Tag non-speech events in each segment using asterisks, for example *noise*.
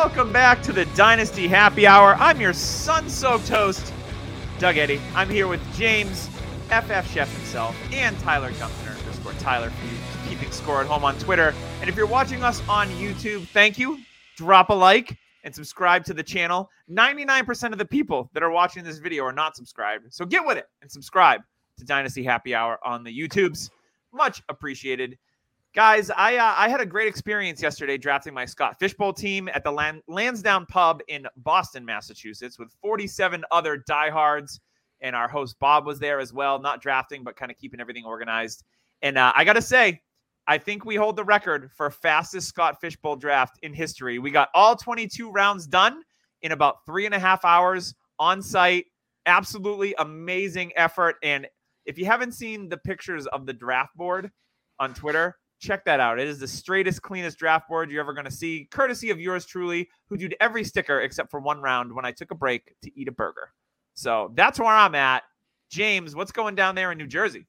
Welcome back to the Dynasty Happy Hour. I'm your sun soaked host, Doug Eddy. I'm here with James, FF Chef himself, and Tyler Gumpner, underscore Tyler, for you keeping score at home on Twitter. And if you're watching us on YouTube, thank you. Drop a like and subscribe to the channel. 99% of the people that are watching this video are not subscribed. So get with it and subscribe to Dynasty Happy Hour on the YouTubes. Much appreciated. Guys, I uh, I had a great experience yesterday drafting my Scott Fishbowl team at the Lan- Lansdowne Pub in Boston, Massachusetts, with 47 other diehards, and our host Bob was there as well, not drafting but kind of keeping everything organized. And uh, I got to say, I think we hold the record for fastest Scott Fishbowl draft in history. We got all 22 rounds done in about three and a half hours on site. Absolutely amazing effort. And if you haven't seen the pictures of the draft board on Twitter, check that out. It is the straightest, cleanest draft board you're ever going to see, courtesy of yours truly, who did every sticker except for one round when I took a break to eat a burger. So that's where I'm at. James, what's going down there in New Jersey?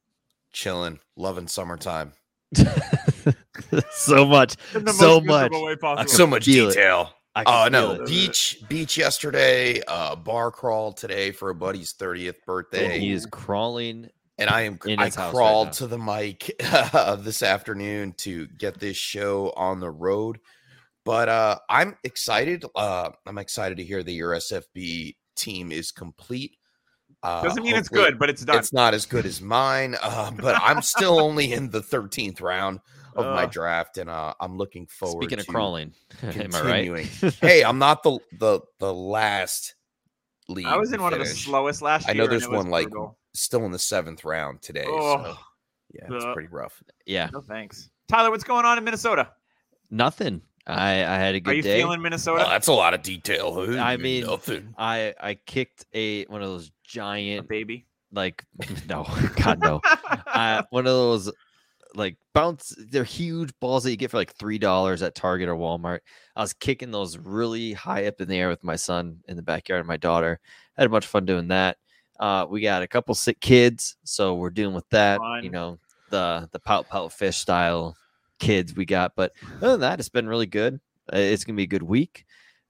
Chilling, loving summertime. *laughs* *laughs* so much, so much. miserable way Uh, possible. so much detail. Oh feel no, it. beach beach yesterday, uh bar crawl today for a buddy's 30th birthday. He is crawling. And I am in I his house right crawled to the mic *laughs* uh, this afternoon to get this show on the road. But uh I'm excited. Uh I'm excited to hear that your SFB team is complete. Uh Doesn't mean it's good, but it's done. It's not as good as mine, uh, but I'm still *laughs* only in the 13th round of my draft, and uh, I'm looking forward. Speaking of to crawling, *laughs* am I continuing. right? hey, I'm not the the the last lead. I was to in one of the slowest last year. I year. know there's and it was one, like, brutal. Still in the seventh round today. Oh, so yeah, it's Ugh. pretty rough. yeah, no thanks. Tyler, what's going on in Minnesota? nothing. I I had a good Are you day. feeling Minnesota? Well, that's a lot of detail. I mean, nothing. I I kicked a one of those A giant baby. like *laughs* no *laughs* God no uh, one of those like bounce they're huge balls that you get for like three dollars at Target or Walmart. I was kicking those really high up in the air with my son in the backyard and my daughter. Had a bunch of fun doing that. Uh, we got a couple sick kids, so we're dealing with that. You know the the pout pout fish style kids we got, but other than that, it's been really good. Uh, It's gonna be a good week,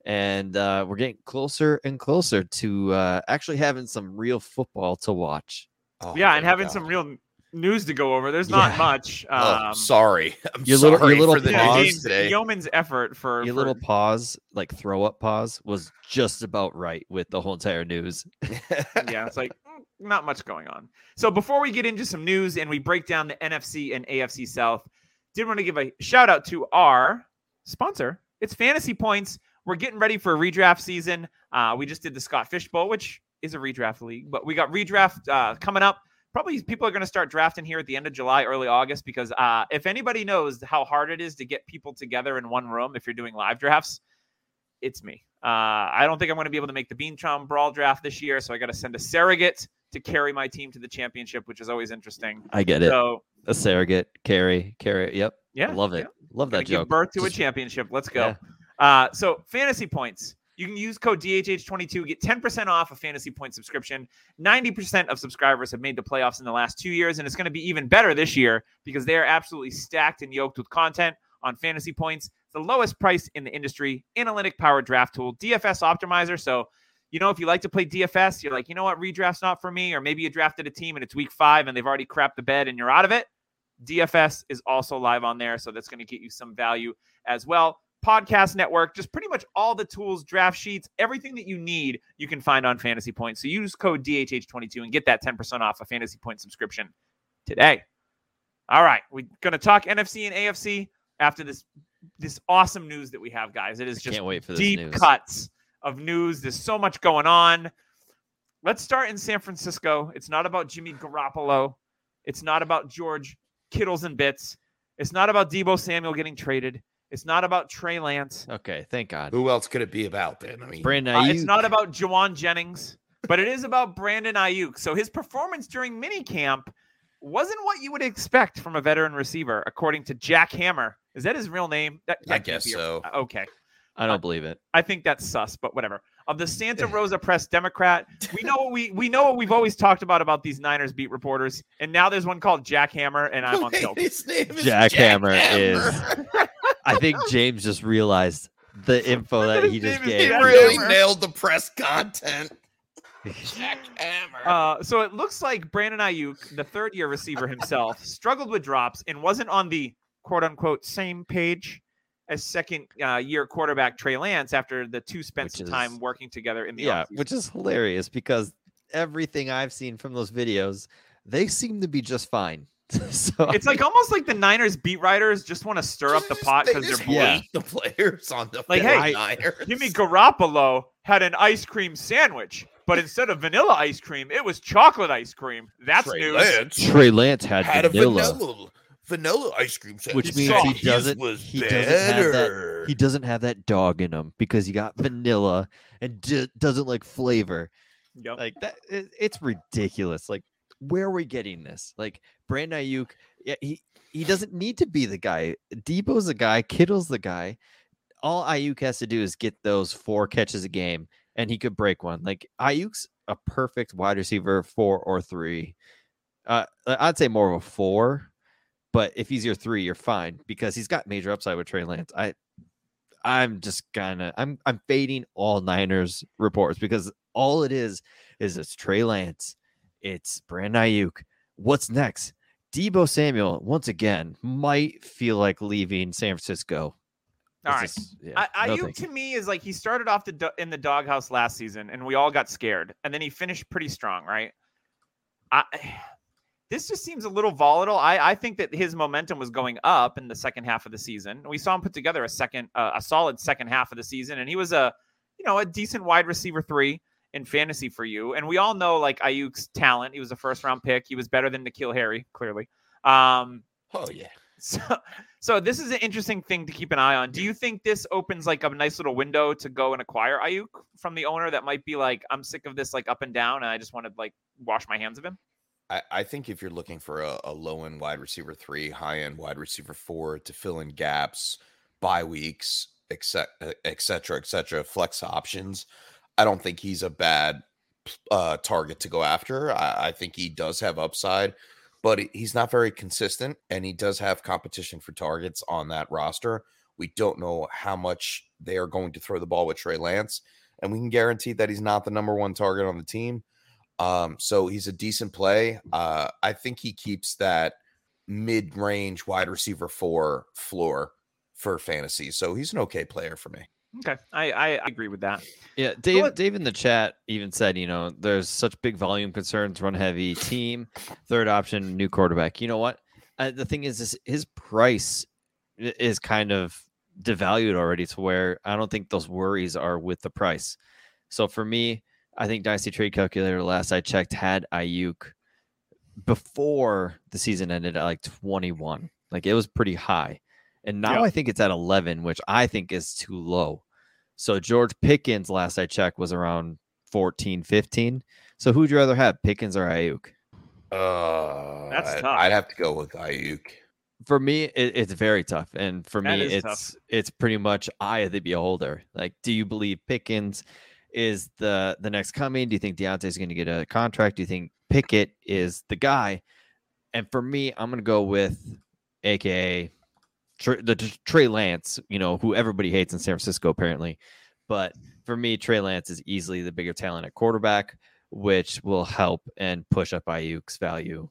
and uh, we're getting closer and closer to uh, actually having some real football to watch. Oh, yeah, and having God. some real news to go over. There's not Yeah. much. *laughs* Oh, Um, sorry. *laughs* I'm your little- your sorry little for the pause news James, today. yeoman's effort for Your for- little pause, like throw up pause, was just about right with the whole entire news. *laughs* yeah, it's like mm, not much going on. So before we get into some news and we break down the NFC and AFC South, did want to give a shout out to our sponsor. It's Fantasy Points. We're getting ready for a redraft season. Uh, we just did the Scott Fish Bowl, which is a redraft league, but we got redraft uh, coming up. Probably people are going to start drafting here at the end of July, early August, because uh, if anybody knows how hard it is to get people together in one room if you're doing live drafts, it's me. Uh, I don't think I'm going to be able to make the Beantown Brawl draft this year, so I got to send a surrogate to carry my team to the championship, which is always interesting. I get it. So a surrogate, carry, carry. Yep. yeah, I love it. yeah. Love that give birth to a championship. Let's go. Yeah. Uh, so fantasy points. You can use code DHH22, get 10% off a fantasy point subscription. 90% of subscribers have made the playoffs in the last two years, and it's going to be even better this year because they are absolutely stacked and yoked with content on fantasy points. The lowest price in the industry, analytic powered draft tool, DFS optimizer. So, you know, if you like to play DFS, you're like, you know what, redraft's not for me, or maybe you drafted a team and it's week five and they've already crapped the bed and you're out of it. DFS is also live on there, so that's going to get you some value as well. Podcast network, just pretty much all the tools, draft sheets, everything that you need, you can find on Fantasy Points. So use code DHH22 and get that 10% off a Fantasy Point subscription today. All right, we're going to talk NFC and AFC after this this awesome news that we have, guys. It is just Can't wait for this deep news. cuts of news. There's so much going on. Let's start in San Francisco. It's not about Jimmy Garoppolo. It's not about George Kittles and bits. It's not about Deebo Samuel getting traded. It's not about Trey Lance. Okay, thank God. Who else could it be about then? I mean, Brandon Uh, it's not about Jauan Jennings, but it is about Brandon Aiyuk. So his performance during minicamp wasn't what you would expect from a veteran receiver, according to Jack Hammer. Is that his real name? That, I that can't guess be so. uh, okay. I don't believe it. I think that's sus, but whatever. Of the Santa Rosa Press Democrat, we know what we we know what we've always talked about about these Niners beat reporters, and now there's one called Jack Hammer, and I'm on *laughs* Wait, tilt. his name is Jackhammer Jackhammer. *laughs* I think James just realized the info that he just name is he really Hammer. nailed the press content. *laughs* Jackhammer. Uh, so it looks like Brandon Aiyuk, the third year receiver himself, *laughs* struggled with drops and wasn't on the quote unquote same page as second uh, year quarterback Trey Lance after the two spent some time working together in the Yeah, offseason. which is hilarious because everything I've seen from those videos, they seem to be just fine. *laughs* so it's like almost like the Niners beat writers just want to stir up the pot because they're just. Yeah. hate the players on the Like, like, hey, Niners. Jimmy Garoppolo had an ice cream sandwich, but instead of vanilla ice cream, it was chocolate ice cream. That's Trey news. Lance Trey Lance had, had a vanilla, vanilla vanilla ice cream sandwich. which means saw he doesn't was he doesn't have that he doesn't have that dog in him because he got vanilla and d- doesn't like flavor. Yep. Like that, it, it's ridiculous. Like, where are we getting this? Like, Brandon Aiyuk, yeah, he he doesn't need to be the guy. Deebo's the guy. Kittle's the guy. All Aiyuk has to do is get those four catches a game, and he could break one. Like Aiyuk's a perfect wide receiver, four or three. Uh, I'd say more of a four, but if he's your three, you're fine because he's got major upside with Trey Lance. I, I'm just of I'm I'm fading all Niners reports because all it is is it's Trey Lance, it's Brandon Aiyuk. What's next? Deebo Samuel once again might feel like leaving San Francisco. All It's right. just- yeah, I, no Aiyuk to me is like he started off the do- in the doghouse last season, and we all got scared, and then he finished pretty strong, right? I, *sighs* this just seems a little volatile. I, I think that his momentum was going up in the second half of the season. We saw him put together a second, uh, a solid second half of the season, and he was a, you know, a decent wide receiver three in fantasy for you. And we all know like Aiyuk's talent. He was a first round pick. He was better than N'Keal Harry, clearly. Um, Oh yeah. *laughs* so, so this is an interesting thing to keep an eye on. Do you think this opens like a nice little window to go and acquire Aiyuk from the owner that might be like, I'm sick of this like up and down, and I just want to like wash my hands of him? I, I think if you're looking for a, a low end wide receiver three, high end wide receiver four to fill in gaps, bye weeks, etc., et cetera, et cetera, flex options, I don't think he's a bad uh, target to go after. I, I think he does have upside, but he's not very consistent, and he does have competition for targets on that roster. We don't know how much they are going to throw the ball with Trey Lance, and we can guarantee that he's not the number one target on the team. Um, so he's a decent play. Uh, I think he keeps that mid-range wide receiver four floor for fantasy. So he's an okay player for me. Okay, I I, I agree with that. Yeah, Dave. what- Dave in the chat even said, you know, there's such big volume concerns, run heavy team, third option, new quarterback. You know what? Uh, the thing is, is his price is kind of devalued already to where I don't think those worries are with the price. So for me, I think Dynasty Trade Calculator last I checked had Aiyuk before the season ended at like 21. Like it was pretty high. And now Yeah. I think it's at 11, which I think is too low. So George Pickens, last I checked, was around 14, 15. So who'd you rather have, Pickens or Aiyuk? Uh, That's I'd, tough. I'd have to go with Aiyuk. For me, it, it's very tough, and for That me, it's tough. it's pretty much eye of the beholder. Like, do you believe Pickens is the the next coming? Do you think Diontae's going to get a contract? Do you think Pickett is the guy? And for me, I'm going to go with AKA Tr- the Trey Lance. You know, who everybody hates in San Francisco apparently, but for me, Trey Lance is easily the bigger talent at quarterback, which will help and push up Aiyuk's value.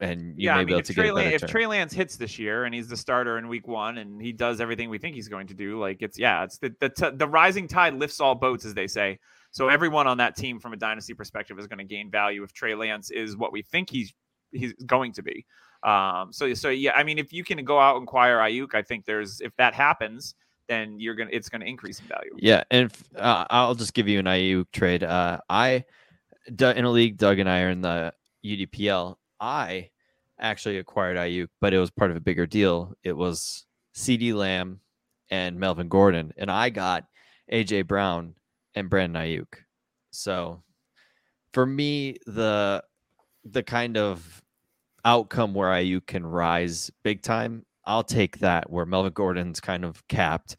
And you yeah, may I be mean, able if to Trey, get a if. Trey Lance hits this year and he's the starter in Week One and he does everything we think he's going to do, like it's yeah, it's the the, t- the rising tide lifts all boats, as they say. So everyone on that team, from a dynasty perspective, is going to gain value if Trey Lance is what we think he's he's going to be. Um, so so yeah, I mean, if you can go out and acquire Aiyuk, I think there's if that happens, then you're gonna it's to increase in value. Yeah, and if, uh, I'll just give you an Aiyuk trade. Uh, I in a league, Doug and I are in the UDPL. I actually acquired Aiyuk, but it was part of a bigger deal. It was CeeDee Lamb and Melvin Gordon, and I got AJ Brown and Brandon Aiyuk. So for me, the the kind of outcome where Aiyuk can rise big time, I'll take that. Where Melvin Gordon's kind of capped,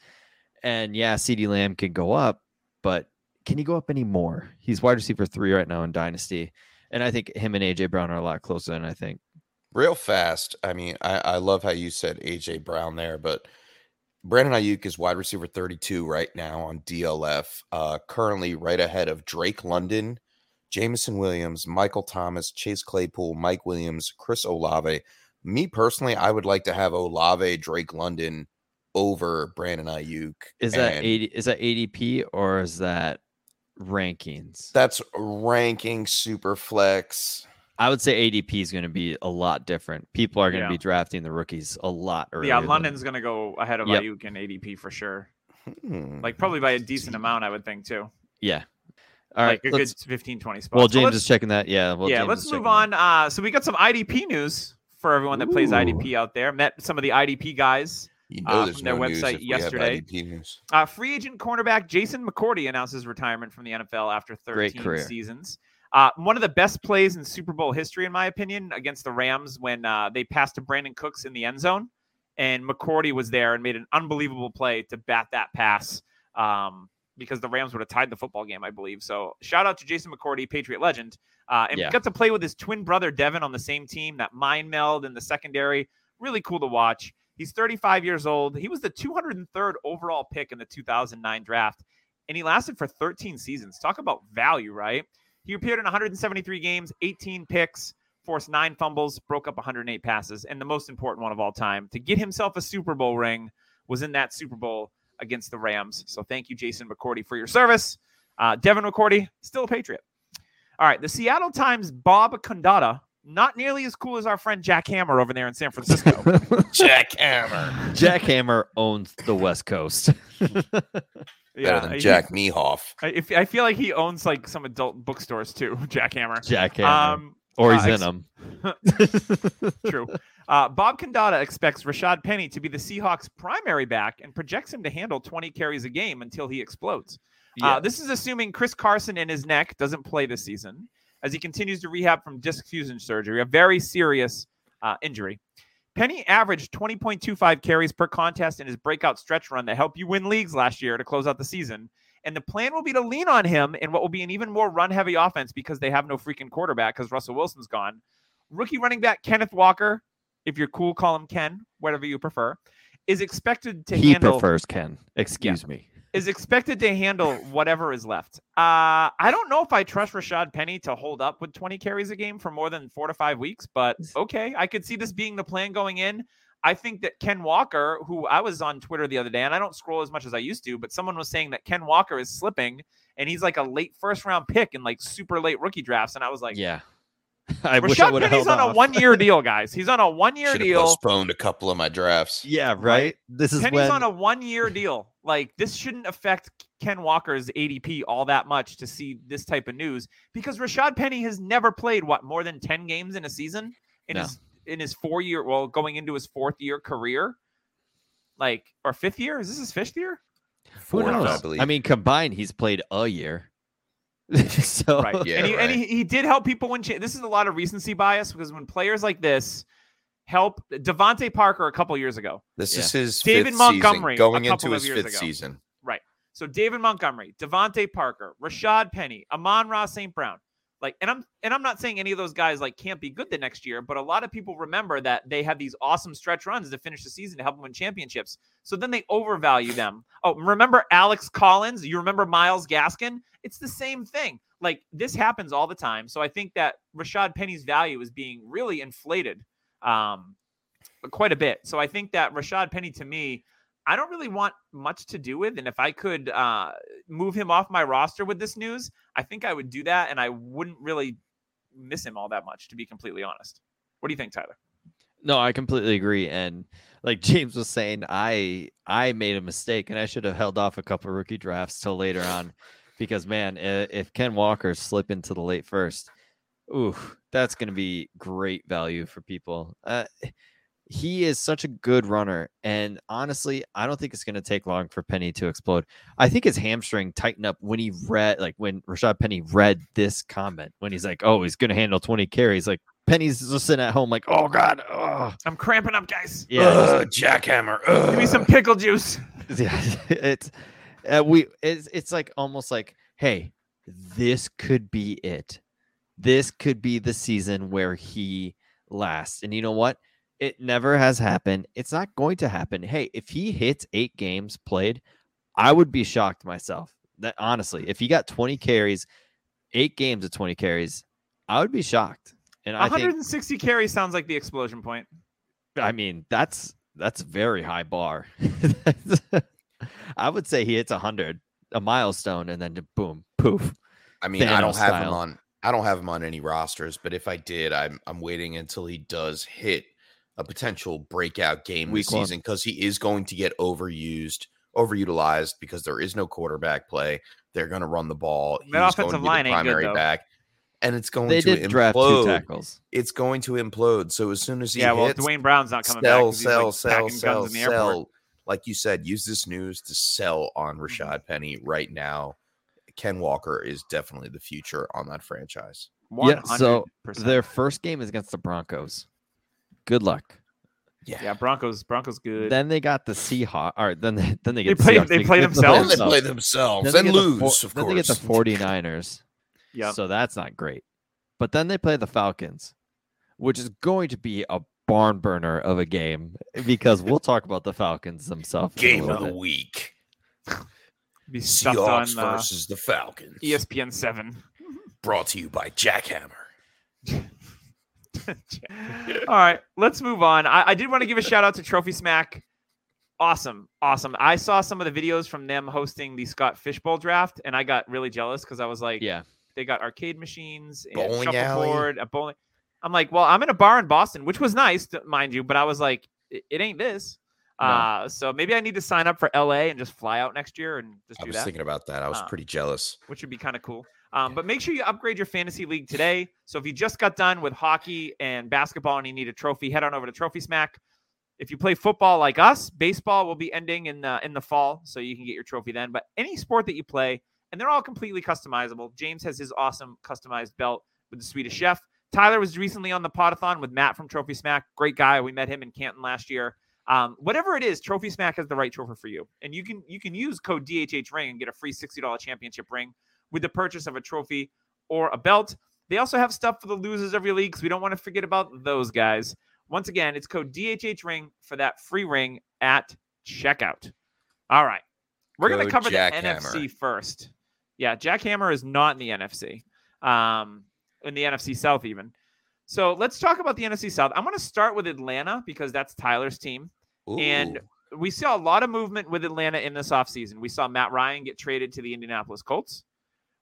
and yeah, CeeDee Lamb can go up, but can he go up any more? He's wide receiver three right now in Dynasty, and I think him and AJ Brown are a lot closer than I think. Real fast. I mean, I, I love how you said AJ Brown there, but Brandon Aiyuk is wide receiver 32 right now on DLF, uh, currently right ahead of Drake London, Jameson Williams, Michael Thomas, Chase Claypool, Mike Williams, Chris Olave. Me personally, I would like to have Olave, Drake London over Brandon Aiyuk. Is that and 80 is that ADP or is that rankings? That's ranking super flex. I would say ADP is going to be a lot different. People are going to be drafting the rookies a lot earlier. Yeah, than- London's gonna go ahead of Yep. Aiyuk in ADP for sure. Hmm. Like probably by a decent amount, I would think too. Yeah. All right. like a good let's- 15, 20 spots. well, James let's- is checking that. Yeah. Well, yeah, James let's move checking that. on. Uh, so we got some IDP news for everyone that plays IDP out there. Met some of the IDP guys. You uh, know, there's from their no website if we yesterday. IDP news. Uh, free agent cornerback Jason McCourty announces retirement from the NFL after 13 seasons. Uh, one of the best plays in Super Bowl history, in my opinion, against the Rams when uh, they passed to Brandin Cooks in the end zone, and McCourty was there and made an unbelievable play to bat that pass um, because the Rams would have tied the football game, I believe. So shout out to Jason McCourty, Patriot legend, uh, and Yeah. got to play with his twin brother Devin on the same team. That mind meld in the secondary, really cool to watch. He's 35 years old. He was the 203rd overall pick in the 2009 draft, and he lasted for 13 seasons. Talk about value, right? He appeared in 173 games, 18 picks, forced nine fumbles, broke up 108 passes, and the most important one of all time to get himself a Super Bowl ring was in that Super Bowl against the Rams. So thank you, Jason McCourty, for your service. Uh, Devin McCourty, still a Patriot. All right, the Seattle Times Bob Condotta, not nearly as cool as our friend Jack Hammer over there in San Francisco. *laughs* Jack Hammer. Jack Hammer owns the West Coast. *laughs* Better than he- Jack Mehoff. I, I feel like he owns like some adult bookstores too, *laughs* Jack Hammer. Jack Hammer. Um, or uh, he's in them. *laughs* True. Uh, Bob Condotta expects Rashad Penny to be the Seahawks' primary back and projects him to handle 20 carries a game until he explodes. Yeah. Uh, this is assuming Chris Carson in his neck doesn't play this season as he continues to rehab from disc fusion surgery, a very serious uh, injury. Penny averaged 20.25 carries per contest in his breakout stretch run that helped you win leagues last year to close out the season. And the plan will be to lean on him in what will be an even more run heavy offense because they have no freaking quarterback because Russell Wilson's gone. Rookie running back Kenneth Walker, if you're cool, call him Ken, whatever you prefer, is expected to he handle prefers Ken. Excuse me. is expected to handle whatever is left. Uh, I don't know if I trust Rashad Penny to hold up with 20 carries a game for more than four to five weeks, but okay, I could see this being the plan going in. I think that Ken Walker, who I was on Twitter the other day, and I don't scroll as much as I used to, but someone was saying that Ken Walker is slipping and he's like a late first round pick in like super late rookie drafts. And I was like, yeah. *laughs* I wish I Rashad would have Penny's held on a one year *laughs* deal, guys. He's on a one year Should have deal. postponed a couple of my drafts. Yeah, right. This is Penny's when on a one year deal. Like this shouldn't affect Ken Walker's ADP all that much to see this type of news because Rashad Penny has never played what more than 10 games in a season in No. his in his four year well going into his fourth year career. Like or fifth year? Is this his fifth year? who Fourth, I knows? believe. I mean, combined, he's played a year. *laughs* so Right. Yeah, and he, and he, he did help people win. Cha- this is a lot of recency bias because when players like this help DeVante Parker a couple years ago, This Yeah. is his David fifth Montgomery, season, going into his fifth ago. season. Right? So David Montgomery, DeVante Parker, Rashad Penny, Amon-Ra St. Brown. Like, and I'm and I'm not saying any of those guys like can't be good the next year, but a lot of people remember that they had these awesome stretch runs to finish the season to help them win championships. So then they overvalue them. Oh, remember Alex Collins? You remember Myles Gaskin? It's the same thing. Like this happens all the time. So I think that Rashad Penny's value is being really inflated um quite a bit. So I think that Rashad Penny to me, I don't really want much to do with. And if I could uh, move him off my roster with this news, I think I would do that. And I wouldn't really miss him all that much, to be completely honest. What do you think, Tyler? No, I completely agree. And like *laughs* James was saying, I I made a mistake and I should have held off a couple rookie drafts till later on because man, if Ken Walker slip into the late first, ooh, that's going to be great value for people. Uh, he is such a good runner. And honestly, I don't think it's going to take long for Penny to explode. I think his hamstring tightened up when he read, like when Rashad Penny read this comment, when he's like, oh, he's going to handle 20 carries. Like Penny's just sitting at home, like, oh, God. Oh. I'm cramping up, guys. Yeah. Ugh, jackhammer. Give me some pickle juice. *laughs* *laughs* yeah. It's, uh, we, it's, it's like almost like, hey, this could be it. This could be the season where he lasts. And you know what? It never has happened. It's not going to happen. Hey, if he hits eight games played, I would be shocked myself. That honestly, if he got 20 carries, eight games of 20 carries, I would be shocked. And I think, 160 carries sounds like the explosion point. I mean, that's that's very high bar. *laughs* I would say he hits 100, a milestone, and then boom, poof. I mean, I don't Thanos have him on. I don't have him on any rosters, but if I did, I'm I'm waiting until he does hit a potential breakout game Week this one. season because he is going to get overused, overutilized because there is no quarterback play. They're going to run the ball. That He's going offensive to be line the ain't good, though. back, and it's going They to did draft two implode. tackles. It's going to implode. So as soon as he yeah, well, hits, Duane Brown's not coming sell, back. 'cause he's, sell, like, sell, packing sell, guns in the airport. Mm-hmm. sell. Like you said, use this news to sell on Rashad Penny right now. Ken Walker is definitely the future on that franchise. Yeah, so 100%. Their first game is against the Broncos. Good luck. yeah, Broncos. Broncos good. Then they got the Seahawks. All right, then they, then they They get the play- Seahawks. they play Then themselves? they play themselves Then and they get the lose, four- of then course. they get the 49ers. *laughs* Yep. So that's not great. But then they play the Falcons, which is going to be a barn burner of a game because we'll talk about the Falcons themselves. Game of the bit. week. be stuffed on Seahawks uh, versus the Falcons. ESPN seven. Brought to you by Jackhammer. *laughs* *laughs* All right, let's move on. I, I did want to give a shout out to Trophy Smack. Awesome, awesome. I saw some of the videos from them hosting the Scott Fishbowl draft, and I got really jealous because I was like, Yeah. they got arcade machines and Bowling alley. shuffleboard, a bowling. I'm like, well, I'm in a bar in Boston, which was nice, mind you, but I was like, it, it ain't this. No. Uh, so maybe I need to sign up for LA and just fly out next year and just I do was that thinking about that. I was Uh, pretty jealous. which would be kind of cool. Um, but make sure you upgrade your fantasy league today. So if you just got done with hockey and basketball and you need a trophy, head on over to Trophy Smack. If you play football like us, baseball will be ending in the in the fall, so you can get your trophy then. But any sport that you play, and they're all completely customizable. James has his awesome customized belt with the Swedish Chef. Tyler was recently on the podathon with Matt from Trophy Smack. Great guy. We met him in Canton last year. Um, whatever it is, Trophy Smack has the right trophy for you, and you can you can use code DHH Ring and get a free sixty dollars championship ring with the purchase of a trophy or a belt. They also have stuff for the losers of your league because we don't want to forget about those guys. Once again, it's code DHH Ring for that free ring at checkout. All right. We're going to cover the Jackhammer. NFC first. Yeah, Jackhammer is not in the NFC, um, in the NFC South, even. So let's talk about the NFC South. I'm going to start with Atlanta because that's Tyler's team. And we saw a lot of movement with Atlanta in this offseason. We saw Matt Ryan get traded to the Indianapolis Colts.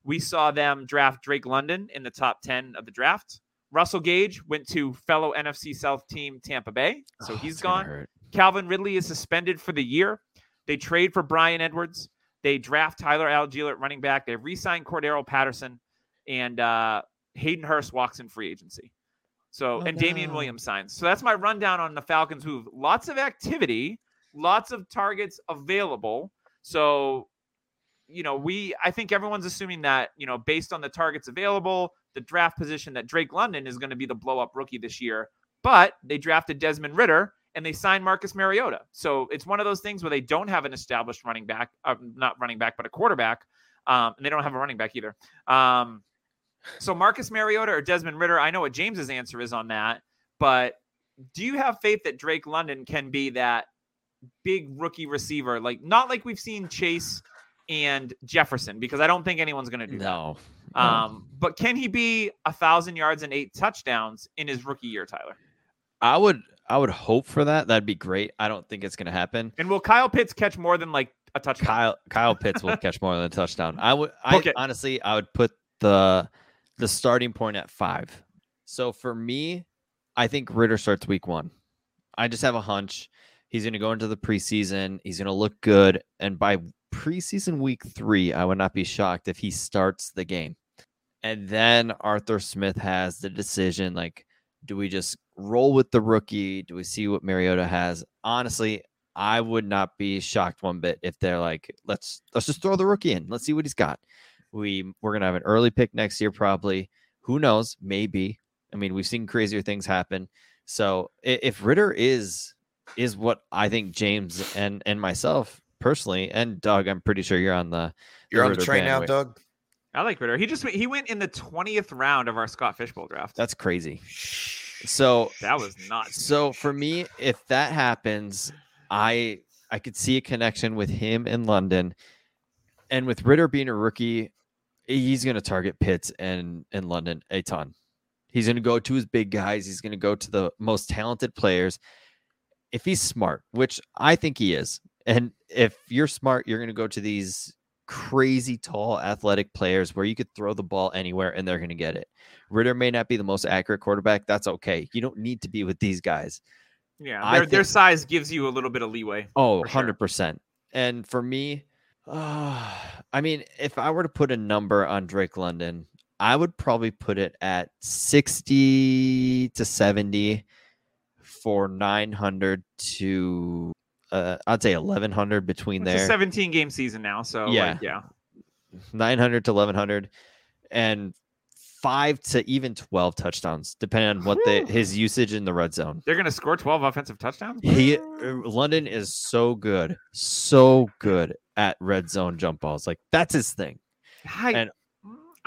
We saw them draft Drake London in the top 10 of the draft. Russell Gage went to fellow NFC South team Tampa Bay, so Oh, he's gone. Calvin Ridley is suspended for the year. They trade for Bryan Edwards. They draft Tyler Allgeier at running back. They re-sign Cordarrelle Patterson, and uh, Hayden Hurst walks in free agency. So Oh, and Damien no. Williams signs. So that's my rundown on the Falcons. Who've lots of activity, lots of targets available. So you know, we I think everyone's assuming that, you know, based on the targets available, the draft position that Drake London is going to be the blow up rookie this year. But they drafted Desmond Ridder and they signed Marcus Mariota. So it's one of those things where they don't have an established running back, uh, not running back, but a quarterback. Um, and they don't have a running back either. Um, so Marcus Mariota or Desmond Ridder, I know what James's answer is on that, but do you have faith that Drake London can be that big rookie receiver? Like not like we've seen Chase and Jefferson, because I don't think anyone's going to do that. No. Um, but can he be a thousand yards and eight touchdowns in his rookie year, Tyler? I would I would hope for that. That'd be great. I don't think it's gonna happen. And will Kyle Pitts catch more than like a touchdown? Kyle Kyle *laughs* Pitts will catch more than a touchdown. I would I Book it. honestly I would put the the starting point at five. So for me, I think Ridder starts week one. I just have a hunch. He's gonna go into the preseason. He's gonna look good. And by preseason week three, I would not be shocked if he starts the game. And then Arthur Smith has the decision like, do we just roll with the rookie? Do we see what Mariota has? Honestly, I would not be shocked one bit if they're like, let's let's just throw the rookie in. Let's see what he's got. We we're gonna have an early pick next year, probably. Who knows? Maybe. I mean, we've seen crazier things happen. So if Ridder is is what I think James and and myself personally and Doug, I'm pretty sure you're on the you're on the train now, bandwagon. Doug. I like Ridder. He just he went in the twentieth round of our Scott Fishbowl draft. That's crazy. So that was not so for me, if that happens, I I could see a connection with him in London, and with Ridder being a rookie, he's going to target Pitts and in London a ton. He's going to go to his big guys. He's going to go to the most talented players. If he's smart, which I think he is, and if you're smart, you're going to go to these crazy tall athletic players where you could throw the ball anywhere and they're going to get it. Ridder may not be the most accurate quarterback. That's okay. You don't need to be with these guys. yeah, their, their size gives you a little bit of leeway. Oh, 100%. And for me, uh, *sighs* I mean, if I were to put a number on Drake London, I would probably put it at 60 to 70 for 900 to, uh, I'd say 1100 between It's a there. 17 game season now, so Yeah. like, yeah. 900 to 1100 and five to even 12 touchdowns, depending on what the, his usage in the red zone. They're gonna score 12 offensive touchdowns. He uh, London is so good, so good at red zone jump balls. Like that's his thing. I, And-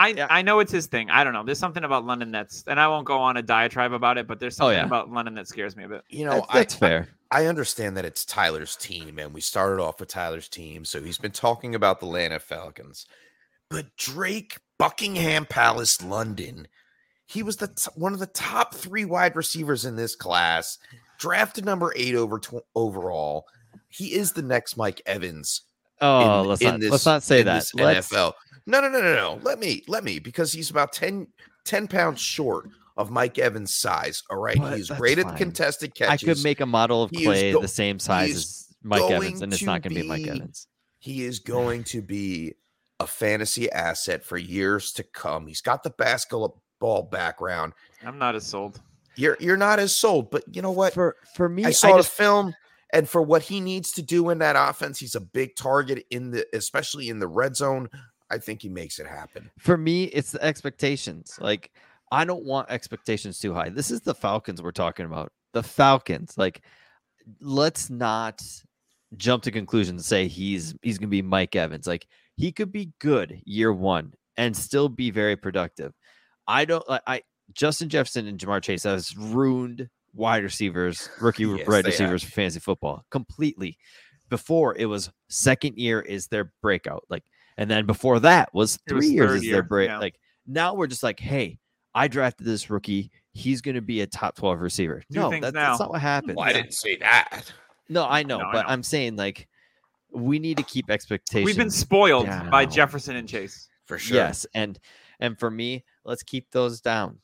I, Yeah. I know it's his thing. I don't know. There's something about London that's, and I won't go on a diatribe about it, but there's Oh, something yeah. about London that scares me a bit. You know, That's, I, that's fair. I understand that it's Tyler's team, and we started off with Tyler's team, so he's been talking about the Atlanta Falcons. But Drake Buckingham Palace London, he was the t- one of the top three wide receivers in this class, drafted number eight over tw- overall. He is the next Mike Evans Oh, in- let's in not this- let's not say in that. this Let's, NFL. No, no, no, no, no. Let me, let me, because he's about 10, 10 pounds short of Mike Evans' size. All right, But he's that's great at the fine. contested I catches. could make a model of He Clay go- the same size as Mike Evans, and it's not going to be Mike Evans. He is *sighs* going to be a fantasy asset for years to come. He's got the basketball background. I'm not as sold. You're you're not as sold, but you know what? For for me, I I, saw just the film, and for what he needs to do in that offense, he's a big target in the, especially in the red zone. I think he makes it happen. for me, it's the expectations. Like, I don't want expectations too high. This is the Falcons we're talking about. The Falcons. Like, let's not jump to conclusions and say he's he's gonna be Mike Evans. Like, he could be good year one and still be very productive. I don't like I Justin Jefferson and Ja'Marr Chase has ruined wide receivers, *laughs* rookie Yes, wide receivers have. for fantasy football completely. Before it was second year is their breakout. Like and then before that was It was three years is year, their break. yeah. Like now we're just like, hey, I drafted this rookie. He's going to be a top twelve receiver. Do no, things that's, not what happened. Well, I didn't say that. No, I know, No, I but know. I'm saying like we need to keep expectations. We've been spoiled by. Jefferson and Chase. For sure. Yes, and and for me, let's keep those down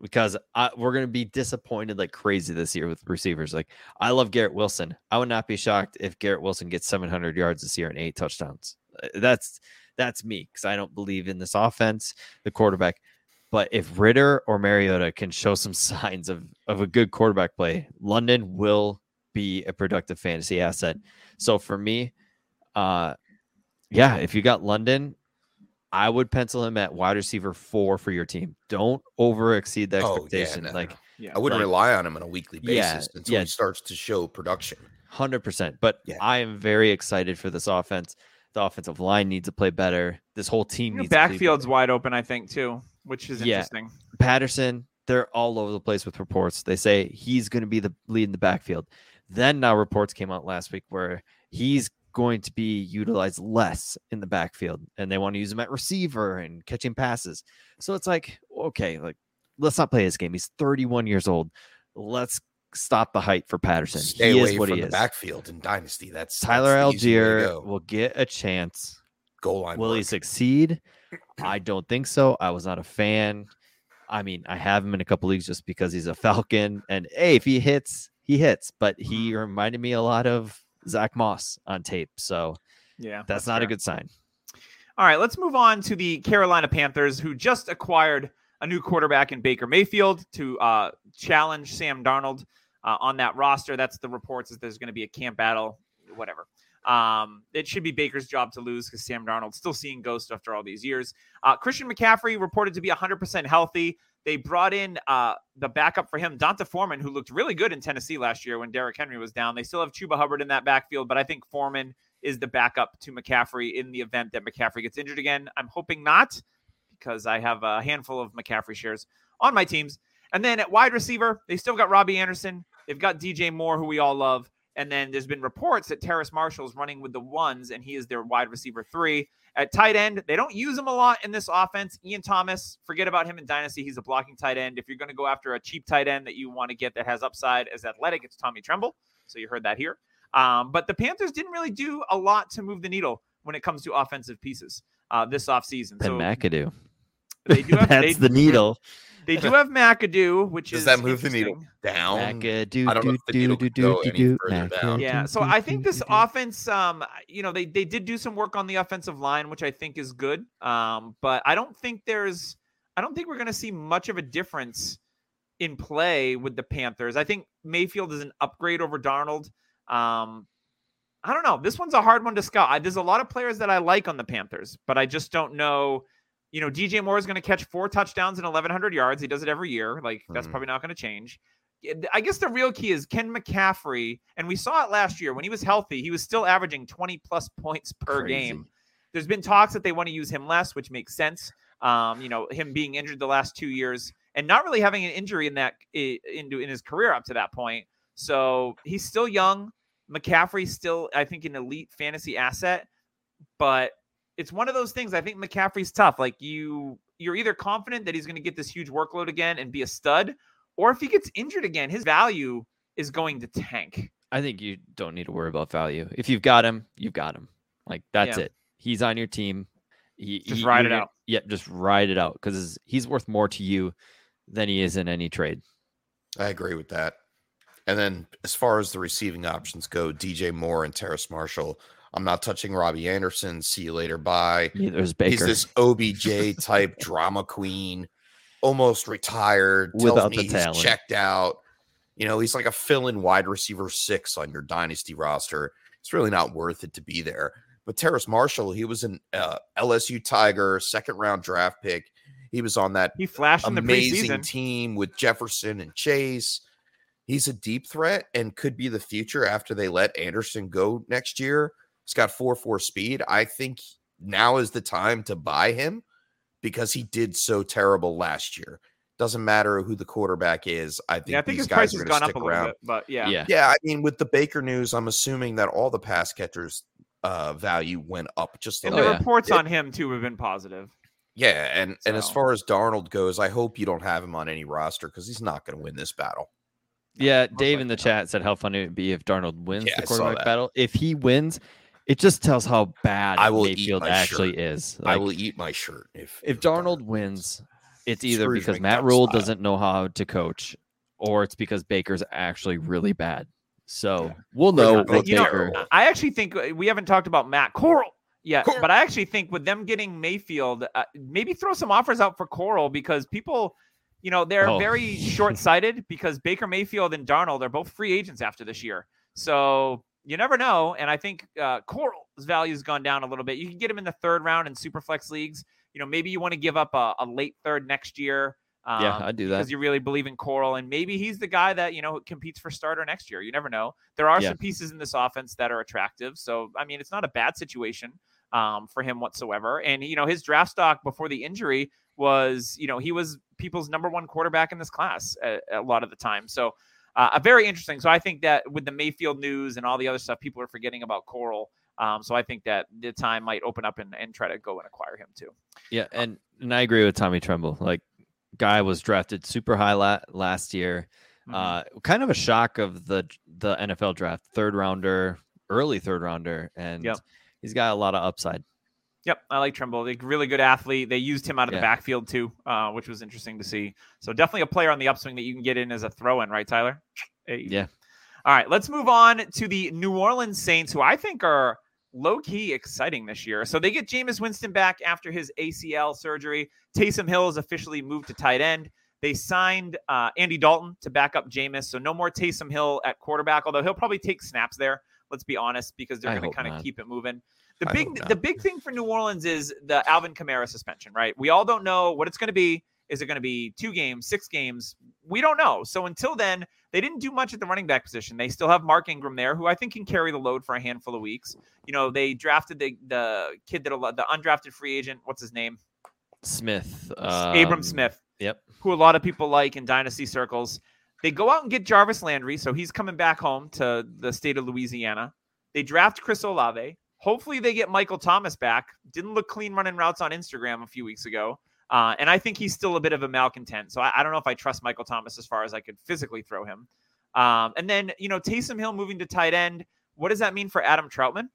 because I, we're going to be disappointed like crazy this year with receivers. Like I love Garrett Wilson. I would not be shocked if Garrett Wilson gets 700 yards this year and eight touchdowns. That's that's me because I don't believe in this offense, the quarterback. But if Ridder or Mariota can show some *laughs* signs of of a good quarterback play, London will be a productive fantasy asset. So for me, uh, yeah, if you got London, I would pencil him at wide receiver four for your team. Don't over exceed the Oh, yeah, expectation. no, like no. Yeah. I wouldn't like- rely on him on a weekly Yeah, basis until yeah. he starts to show production. hundred percent. But Yeah. I am very excited for this offense. The offensive line needs to play better. This whole team Your needs to play backfield's wide open, I think, too, which is Yeah. interesting. Patterson, they're all over the place with reports. They say he's going to be the lead in the backfield. Then now reports came out last week where he's going to be utilized less in the backfield and they want to use him at receiver and catching passes. So it's like, okay, like let's not play his game. He's 31 years old. Let's stop the height for Patterson. Stay he away is what from he the is. backfield in Dynasty. That's Tyler that's the easy way to Allgeier will get a chance. goal line. Will he succeed? *clears throat* I don't think so. I was not a fan. I mean, I have him in a couple leagues just because he's a Falcon. And hey, if he hits, he hits. But he reminded me a lot of Zach Moss on tape. So Yeah. that's, not fair. a good sign. All right, let's move on to the Carolina Panthers, who just acquired a new quarterback in Baker Mayfield to uh, challenge Sam Darnold uh, on that roster. That's the reports is there's going to be a camp battle, whatever. Um, it should be Baker's job to lose because Sam Darnold's still seeing ghosts after all these years. Uh, Christian McCaffrey reported to be 100% healthy. They brought in uh, the backup for him, D'Onta Foreman, who looked really good in Tennessee last year when Derrick Henry was down. They still have Chuba Hubbard in that backfield, but I think Foreman is the backup to McCaffrey in the event that McCaffrey gets injured again. I'm hoping not because I have a handful of McCaffrey shares on my teams. And then at wide receiver, they still got Robbie Anderson. They've got DJ Moore, who we all love. And then there's been reports that Terrace Marshall is running with the ones, and he is their wide receiver three. At tight end, they don't use him a lot in this offense. Ian Thomas, forget about him in Dynasty. He's a blocking tight end. If you're going to go after a cheap tight end that you want to get that has upside as athletic, it's Tommy Tremble. So you heard that here. Um, but the Panthers didn't really do a lot to move the needle when it comes to offensive pieces uh, this offseason. Ben so McAdoo. They do have *laughs* That's they, the needle. They do have McAdoo, which Does is that move the needle down? McAdoo. I don't know if the needle could go any further down. Yeah, so I think this offense, um, you know, they they did do some work on the offensive line, which I think is good. Um, but I don't think there's, I don't think we're going to see much of a difference in play with the Panthers. I think Mayfield is an upgrade over Darnold. Um, I don't know. This one's a hard one to scout. I, there's a lot of players that I like on the Panthers, but I just don't know. You know, DJ Moore is going to catch four touchdowns and 1,100 yards. He does it every year. Like that's Mhm. probably not going to change. I guess the real key is Ken McCaffrey, and we saw it last year when he was healthy. He was still averaging 20 plus *laughs* points per Crazy. game. There's been talks that they want to use him less, which makes sense. Um, you know, him being injured the last two years and not really having an injury in that i- into in his career up to that point. So he's still young. McCaffrey's still, I think, an elite fantasy asset, but it's one of those things. I think McCaffrey's tough. Like you, you're either confident that he's going to get this huge workload again and be a stud, or if he gets injured again, his value is going to tank. I think you don't need to worry about value. If you've got him, you've got him. Like that's Yeah. it. He's on your team. He, Just he- ride it out. Yep, just ride it out because he's worth more to you than he is in any trade. I agree with that. And then as far as the receiving options go, DJ Moore and Terrace Marshall. I'm not touching Robbie Anderson. See you later. Bye. Neither is Baker. He's this OBJ type *laughs* drama queen, almost retired, tells Without me the he's talent. checked out. You know, he's like a fill-in wide receiver six on your dynasty roster. It's really not worth it to be there. But Terrace Marshall, he was an uh, LSU Tiger, second round draft pick. He was on that He flashed in the amazing team with Jefferson and Chase. He's a deep threat and could be the future after they let Anderson go next year. He's got 4 4 speed. I think now is the time to buy him because he did so terrible last year. Doesn't matter who the quarterback is. I think, Yeah, I think these his guys has are gone going up to a stick little around. bit, but yeah. yeah. Yeah, I mean, with the Baker news, I'm assuming that all the pass catchers' uh, value went up just a And the little. yeah. reports It- on him too have been positive. Yeah, and and as far as Darnold goes, I hope you don't have him on any roster because he's not going to win this battle. Yeah, Dave in the chat said how funny it would be if Darnold wins Yeah, the quarterback battle. If he wins, it just tells how bad I will eat Mayfield actually shirt. is. I will eat my shirt if if Darnold wins, it's either Scrooge because Matt Rhule style. doesn't know how to coach, or it's because Baker's actually really bad. So we'll know you know, Baker. I actually think uh, we haven't talked about Matt Corral yet, Corral. but I actually think with them getting Mayfield, uh, maybe throw some offers out for Corral because people, you know, they're Oh. very short-sighted *laughs* because Baker Mayfield and Darnold are both free agents after this year. So you never know, and I think uh, Corral's value has gone down a little bit. You can get him in the third round in Superflex leagues. You know, maybe you want to give up a, a late third next year. Um, Yeah, I'd do that. because you really believe in Corral, and maybe he's the guy that you know competes for starter next year. You never know. There are Yeah. some pieces in this offense that are attractive, so I mean, it's not a bad situation um, for him whatsoever. And you know, his draft stock before the injury was, you know, he was people's number one quarterback in this class a, a lot of the time. So, uh, a very interesting. So I think that with the Mayfield news and all the other stuff, people are forgetting about Corral. Um, so I think that the time might open up and, and try to go and acquire him too. Yeah, and and I agree with Tommy Tremble. Like, guy was drafted super high la- last year. Mhm. Uh, kind of a shock of the the NFL draft, third rounder, early third rounder, and Yep. he's got a lot of upside. Yep, I like Tremble. Like really good athlete. They used him out of Yeah. the backfield too, uh, which was interesting to see. So definitely a player on the upswing that you can get in as a throw-in, right, Tyler? Hey. Yeah. All right, let's move on to the New Orleans Saints, who I think are low key exciting this year. So they get Jameis Winston back after his ACL surgery. Taysom Hill is officially moved to tight end. They signed uh, Andy Dalton to back up Jameis, so no more Taysom Hill at quarterback. Although he'll probably take snaps there. Let's be honest, because they're going to kind of keep it moving. The I big the big thing for New Orleans is the Alvin Kamara suspension, right? We all don't know what it's going to be. Is it going to be two games, six games? We don't know. So until then, they didn't do much at the running back position. They still have Mark Ingram there, who I think can carry the load for a handful of weeks. You know, they drafted the the kid that the undrafted free agent. What's his name? Smith. Abram um, Smith. Yep. who a lot of people like in dynasty circles. They go out and get Jarvis Landry, so he's coming back home to the state of Louisiana. They draft Chris Olave. Hopefully, they get Michael Thomas back. Didn't look clean running routes on Instagram a few weeks ago. Uh, and I think he's still a bit of a malcontent. So I, I don't know if I trust Michael Thomas as far as I could physically throw him. Um, and then, you know, Taysom Hill moving to tight end. What does that mean for Adam Trautman?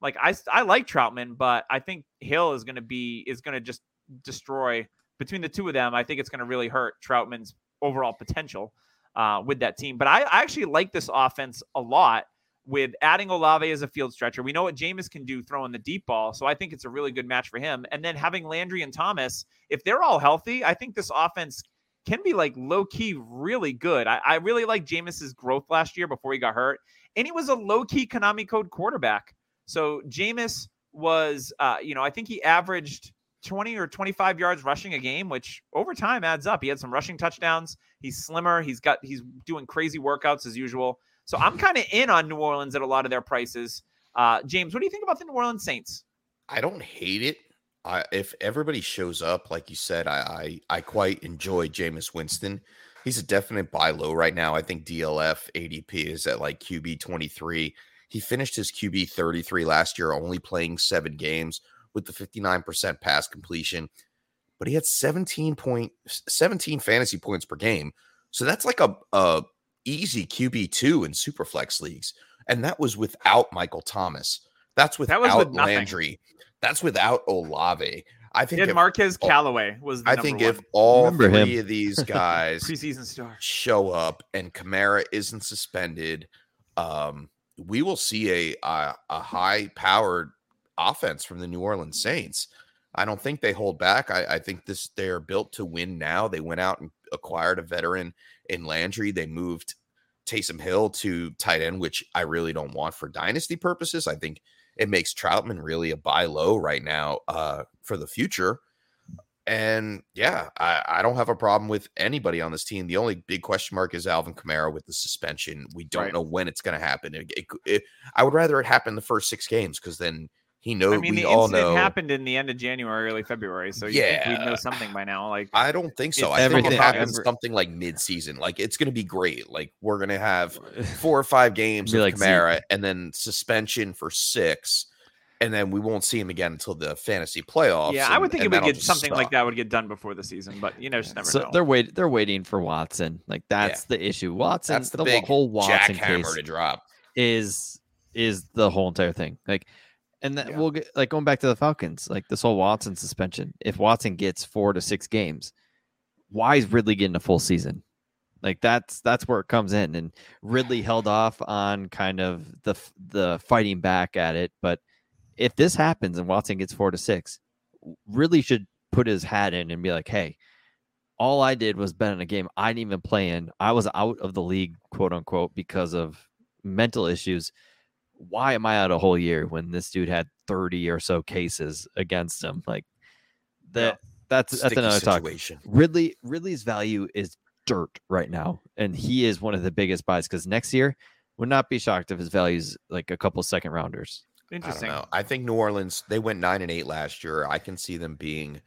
Like I, I like Trautman, but I think Hill is going to be is going to just destroy between the two of them. I think it's going to really hurt Trautman's overall potential uh, with that team. But I, I actually like this offense a lot with adding Olave as a field stretcher. We know what Jameis can do throwing the deep ball, so I think it's a really good match for him. And then having Landry and Thomas, if they're all healthy, I think this offense can be like low key really good. I, I really like Jameis's growth last year before he got hurt, and he was a low key Konami code quarterback. So Jameis was, uh, you know, I think he averaged 20 or 25 yards rushing a game, which over time adds up. He had some rushing touchdowns. He's slimmer. He's got he's doing crazy workouts as usual. So I'm kind of in on New Orleans at a lot of their prices. Uh, James, what do you think about the New Orleans Saints? I don't hate it. I, if everybody shows up, like you said, I, I I quite enjoy Jameis Winston. He's a definite buy low right now. I think DLF ADP is at like QB 23. He finished his QB 33 last year, only playing seven games with the 59% pass completion, but he had 17 point 17 fantasy points per game. So that's like a, a easy QB2 in superflex leagues. And that was without Michael Thomas. That's That without was with nothing. Landry. That's without Olave. I think if, Marquez oh, Callaway was the I think one if all Remember three him. of these *laughs* guys preseason star. show up and Kamara isn't suspended, um, we will see a a, a high powered offense from the New Orleans Saints. I don't think they hold back. I, I think this they're built to win now. They went out and acquired a veteran in Landry. They moved Taysom Hill to tight end, which I really don't want for dynasty purposes. I think it makes Trautman really a buy low right now uh, for the future. And yeah, I, I don't have a problem with anybody on this team. The only big question mark is Alvin Kamara with the suspension. We don't Right. know when it's going to happen. It, it, it- I would rather it happen the first six games because then he knows. I mean, we the all incident know. happened in the end of January, early February, so you think we'd know something by now. Like, I don't think so. It's I think it everything- happens ever- something like mid-season. Like it's going to be great. Like we're going to have *laughs* four or five games Be of like Zeke. Kamara, and then suspension for six, and then we won't see him again until the fantasy playoffs. yeah, I would think and it would get just something like that would get done before the season, but you know, just never so know. they're wait they're waiting for Watson. Like that's the issue. Watson, That's the the, big whole Watson jackhammer case to drop. is is the whole entire thing. Like, and that Yeah. we'll get like going back to the Falcons. Like this whole Watson suspension. If Watson gets four to six games, why is Ridley getting a full season? Like that's that's where it comes in. And Ridley held off on kind of the the fighting back at it. But if this happens and Watson gets four to six, Ridley should put his hat in and be like, hey. All I did was bet on a game I didn't even play in. I was out of the league, quote unquote, because of mental issues. Why am I out a whole year when this dude had 30 or so cases against him? Like that that's that's Sticky another talk. situation. Ridley Ridley's value is dirt right now, and he is one of the biggest buys because next year would not be shocked if his value's like a couple second rounders. I don't Interesting. know. I think New Orleans they went nine and eight last year. I can see them being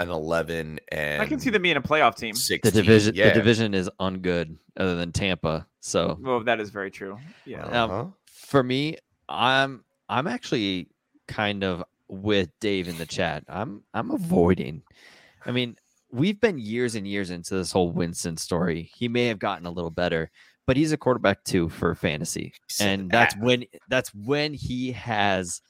an eleven and I can see them being a playoff team. 16. The division Yeah. the division is ungood other than Tampa. So Well, that is very true. Yeah. Um, Uh-huh. For me, I'm I'm actually kind of with Dave in the chat. I'm I'm avoiding. I mean, we've been years and years into this whole Winston story. He may have gotten a little better, but he's a quarterback too for fantasy. And that's when that's when he has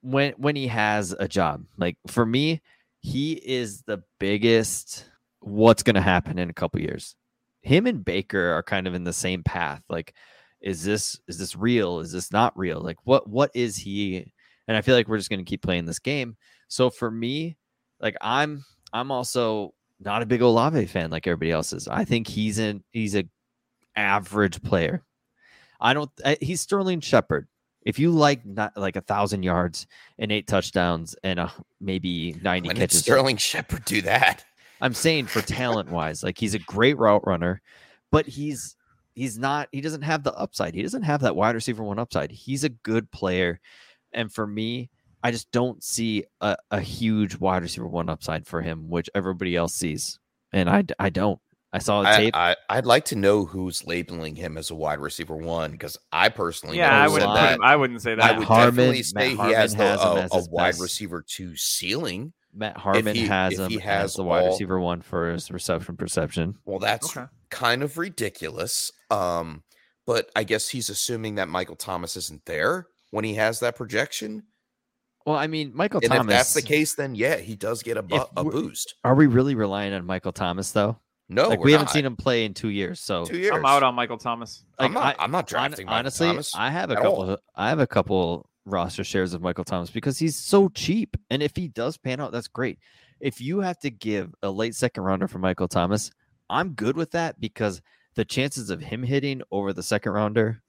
when when he has a job. Like for me, he is the biggest what's going to happen in a couple years. Him and Baker are kind of in the same path. Like is this is this real? Is this not real? Like what what is he? And I feel like we're just going to keep playing this game. So for me, like I'm I'm also not a big Olave fan like everybody else is. I think he's in he's a average player. I don't eh, he's Sterling Shepard. If you like not like a thousand yards and eight touchdowns and a, maybe 90 When catches, Sterling Shepard do that? I'm saying for talent wise, like he's a great route runner, but he's he's not he doesn't have the upside. He doesn't have that wide receiver one upside. He's a good player. And for me, I just don't see a, a huge wide receiver one upside for him, which everybody else sees. And I, I don't. I saw the tape. I, I'd like to know who's labeling him as a wide receiver one because I personally Yeah, never I wouldn't. That. him, I wouldn't say that. I would Harmon- definitely Matt say he has, the, has him a, as a wide best. receiver two ceiling. Matt Harmon he- has if him he as has the wide all- receiver one for his reception perception. Well, that's Okay. kind of ridiculous. Um, but I guess he's assuming that Michael Thomas isn't there when he has that projection. Well, I mean, Michael and Thomas. if that's the case, then yeah, he does get a, bu- a boost. Are we really relying on Michael Thomas though? No, like we're we haven't not. seen him play in two years. So two years. I'm out on Michael Thomas. I'm like, not. I- I'm not Hon- drafting. Michael honestly, Thomas I have a couple. all. Of, I have a couple roster shares of Michael Thomas because he's so cheap, and if he does pan out, that's great. If you have to give a late second rounder for Michael Thomas, I'm good with that because the chances of him hitting over the second rounder,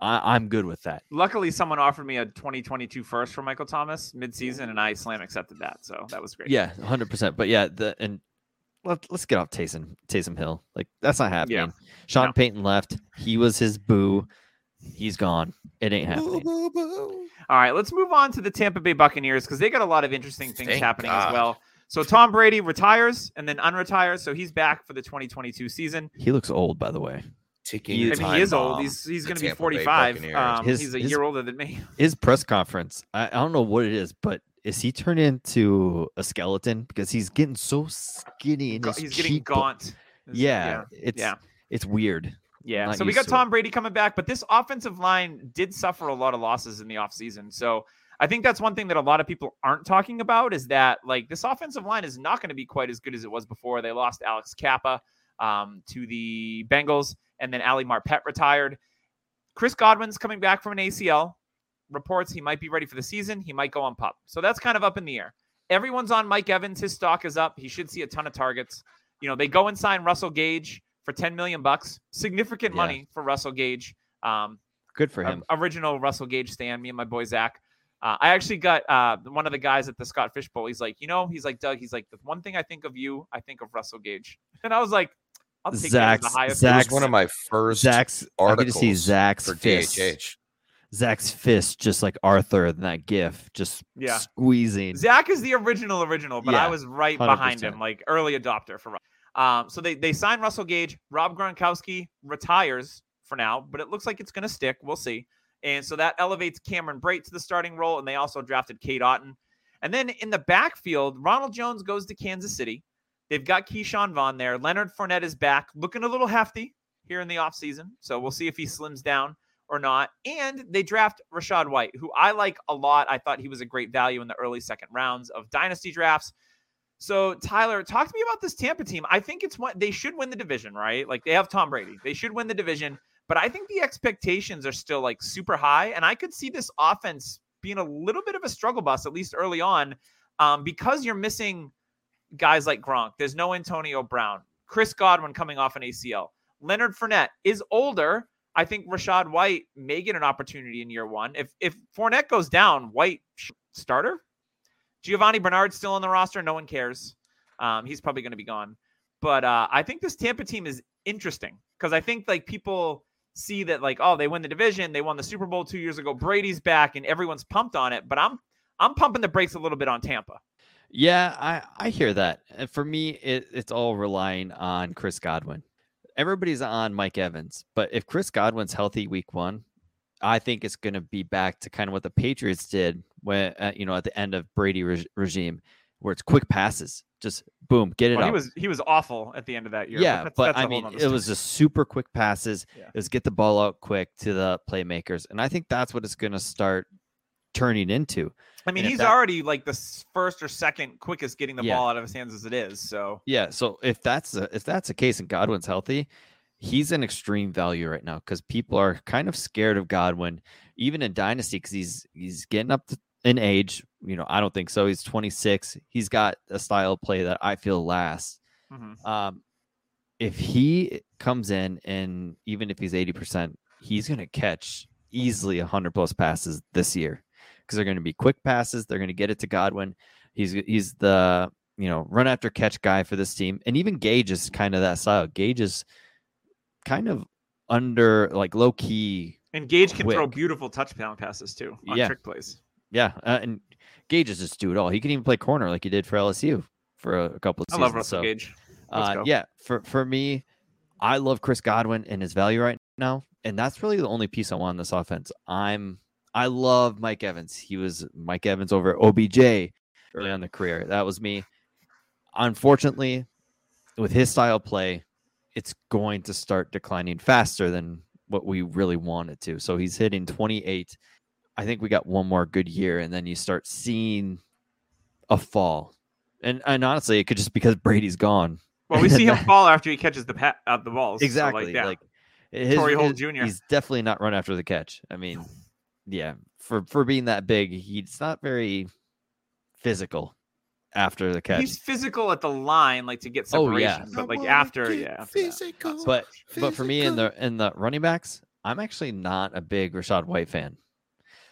I, I'm good with that. Luckily, someone offered me a 2022 first for Michael Thomas midseason, and I slam accepted that. So that was great. Yeah, hundred percent. But yeah, the and let, let's get off Taysom Taysom Hill. Like that's not happening. Sean No. Payton left. He was his boo. He's gone. It ain't happening. boo, boo. All right, let's move on to the Tampa Bay Buccaneers because they got a lot of interesting things Thank happening as well. So Tom Brady retires and then unretires, so he's back for the 2022 season. He looks old, by the way. Ticking He- I mean, he is old. He's he's going to be 45. Um, His- he's a his- year older than me. *laughs* his press conference I, I don't know what it is but is he turned into a skeleton because he's getting so skinny and Ga- his He's getting cheekbone- gaunt. Is- yeah, it's yeah. it's weird Yeah. So we got to it. Tom Brady coming back, but this offensive line did suffer a lot of losses in the offseason. So I think that's one thing that a lot of people aren't talking about is that like this offensive line is not going to be quite as good as it was before. They lost Alex Cappa um, to the Bengals, and then Ali Marpet retired. Chris Godwin's coming back from an ACL. Reports he might be ready for the season. He might go on pup. So that's kind of up in the air. Everyone's on Mike Evans. His stock is up. He should see a ton of targets. You know, they go and sign Russell Gage for 10 million bucks. Significant Yeah. money for Russell Gage. Um, good for him original Russell Gage stand, me and my boy Zach. Uh, I actually got uh, one of the guys at the Scott Fish Bowl. He's like, you know, he's like, Doug, he's like, the one thing I think of you, I think of Russell Gage. *laughs* And I was like, I'll take that as the Zach's- highest. It was Zach's- one of my first zach's articles i could just see zach's for fist DHH. zach's fist just like arthur in that gif just Yeah. squeezing Zach is the original original, but I was right behind him, like early adopter for. Ru- Um, so they they signed Russell Gage. Rob Gronkowski retires for now, but it looks like it's going to stick. We'll see. And so that elevates Cameron Brate to the starting role, and they also drafted Cade Otton. And then in the backfield, Ronald Jones goes to Kansas City. They've got Ke'Shawn Vaughn there. Leonard Fournette is back, looking a little hefty here in the offseason. So we'll see if he slims down or not. And they draft Rachaad White, who I like a lot. I thought he was a great value in the early second rounds of dynasty drafts. So Tyler, talk to me about this Tampa team. I think it's what they should win the division, right? Like they have Tom Brady. They should win the division, but I think the expectations are still like super high. And I could see this offense being a little bit of a struggle bus, at least early on, um, because you're missing guys like Gronk. There's no Antonio Brown. Chris Godwin coming off an ACL. Leonard Fournette is older. I think Rachaad White may get an opportunity in year one. If if Fournette goes down, White starter. Giovani Bernard's still on the roster. No one cares. Um, he's probably going to be gone. But uh, I think this Tampa team is interesting because I think like people see that like oh they win the division, they won the Super Bowl two years ago. Brady's back and everyone's pumped on it. But I'm I'm pumping the brakes a little bit on Tampa. Yeah, I, I hear that. And for me, it, it's all relying on Chris Godwin. Everybody's on Mike Evans, but if Chris Godwin's healthy week one, I think it's going to be back to kind of what the Patriots did when uh, you know at the end of Brady reg- regime, where it's quick passes, just boom, get it Well, out. he was he was awful at the end of that year. yeah, that's, but that's I mean, it was just super quick passes. Yeah. It was get the ball out quick to the playmakers, and I think that's what it's going to start turning into. I mean, and he's that- already like the first or second quickest getting the Yeah. ball out of his hands as it is. So Yeah, so if that's a, if that's the case and Godwin's healthy, he's an extreme value right now because people are kind of scared of Godwin, even in Dynasty, because he's he's getting up to, in age. You know, I don't think so. He's 26. He's got a style of play that I feel lasts. Mhm. Um, if he comes in and even if he's 80%, he's going to catch easily 100 plus passes this year because they're going to be quick passes. They're going to get it to Godwin. He's he's the you know run after catch guy for this team, and even Gage is kind of that style. Gage is kind of under like low key. And Gage can throw Quick. beautiful touchdown passes too on Yeah. trick plays. Yeah, uh, and Gage is just do it all. He can even play corner like he did for LSU for a, a couple of seasons. I love Russell so, Gage. Uh, yeah, for for me, I love Chris Godwin and his value right now, and that's really the only piece I want in this offense. I'm I love Mike Evans. He was Mike Evans over OBJ early on in the career. That was me. Unfortunately, with his style of play, it's going to start declining faster than what we really want it to. So he's hitting 28. I think we got one more good year, and then you start seeing a fall. And and honestly, it could just because Brady's gone. Well, we see *laughs* him fall after he catches the pat out uh, the balls. so, Exactly. like, yeah. Like his, Torrey Holt Jr.. He's definitely not run after the catch. I mean, yeah, for for being that big, he's not very physical after the catch. he's physical at the line, like to get Oh, separation. yeah. But like after, yeah. after physical. so but much. but for me in the in the running backs, I'm actually not a big Rachaad White fan.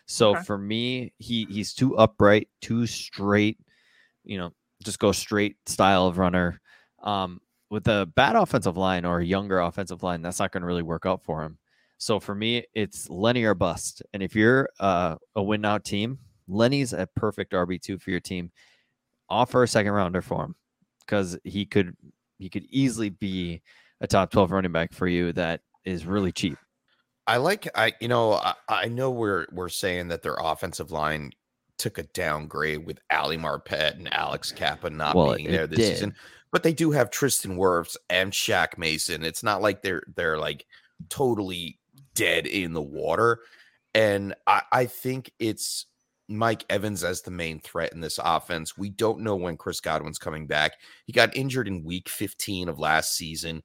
So Okay. for me, he he's too upright, too straight. You know, just go straight style of runner. Um, with a bad offensive line or a younger offensive line, that's not going to really work out for him. So for me, it's Lenny or bust. And if you're uh, a win now team, Lenny's a perfect RB two for your team. Offer a second rounder for him because he could he could easily be a top 12 running back for you that is really cheap. I like I you know I, I know we're we're saying that their offensive line took a downgrade with Ali Marpet and Alex Cappa not Well, being there this did. season, but they do have Tristan Wirfs and Shaq Mason. It's not like they're they're like totally dead in the water, and I, I think it's Mike Evans as the main threat in this offense. We don't know when Chris Godwin's coming back. He got injured in Week 15 of last season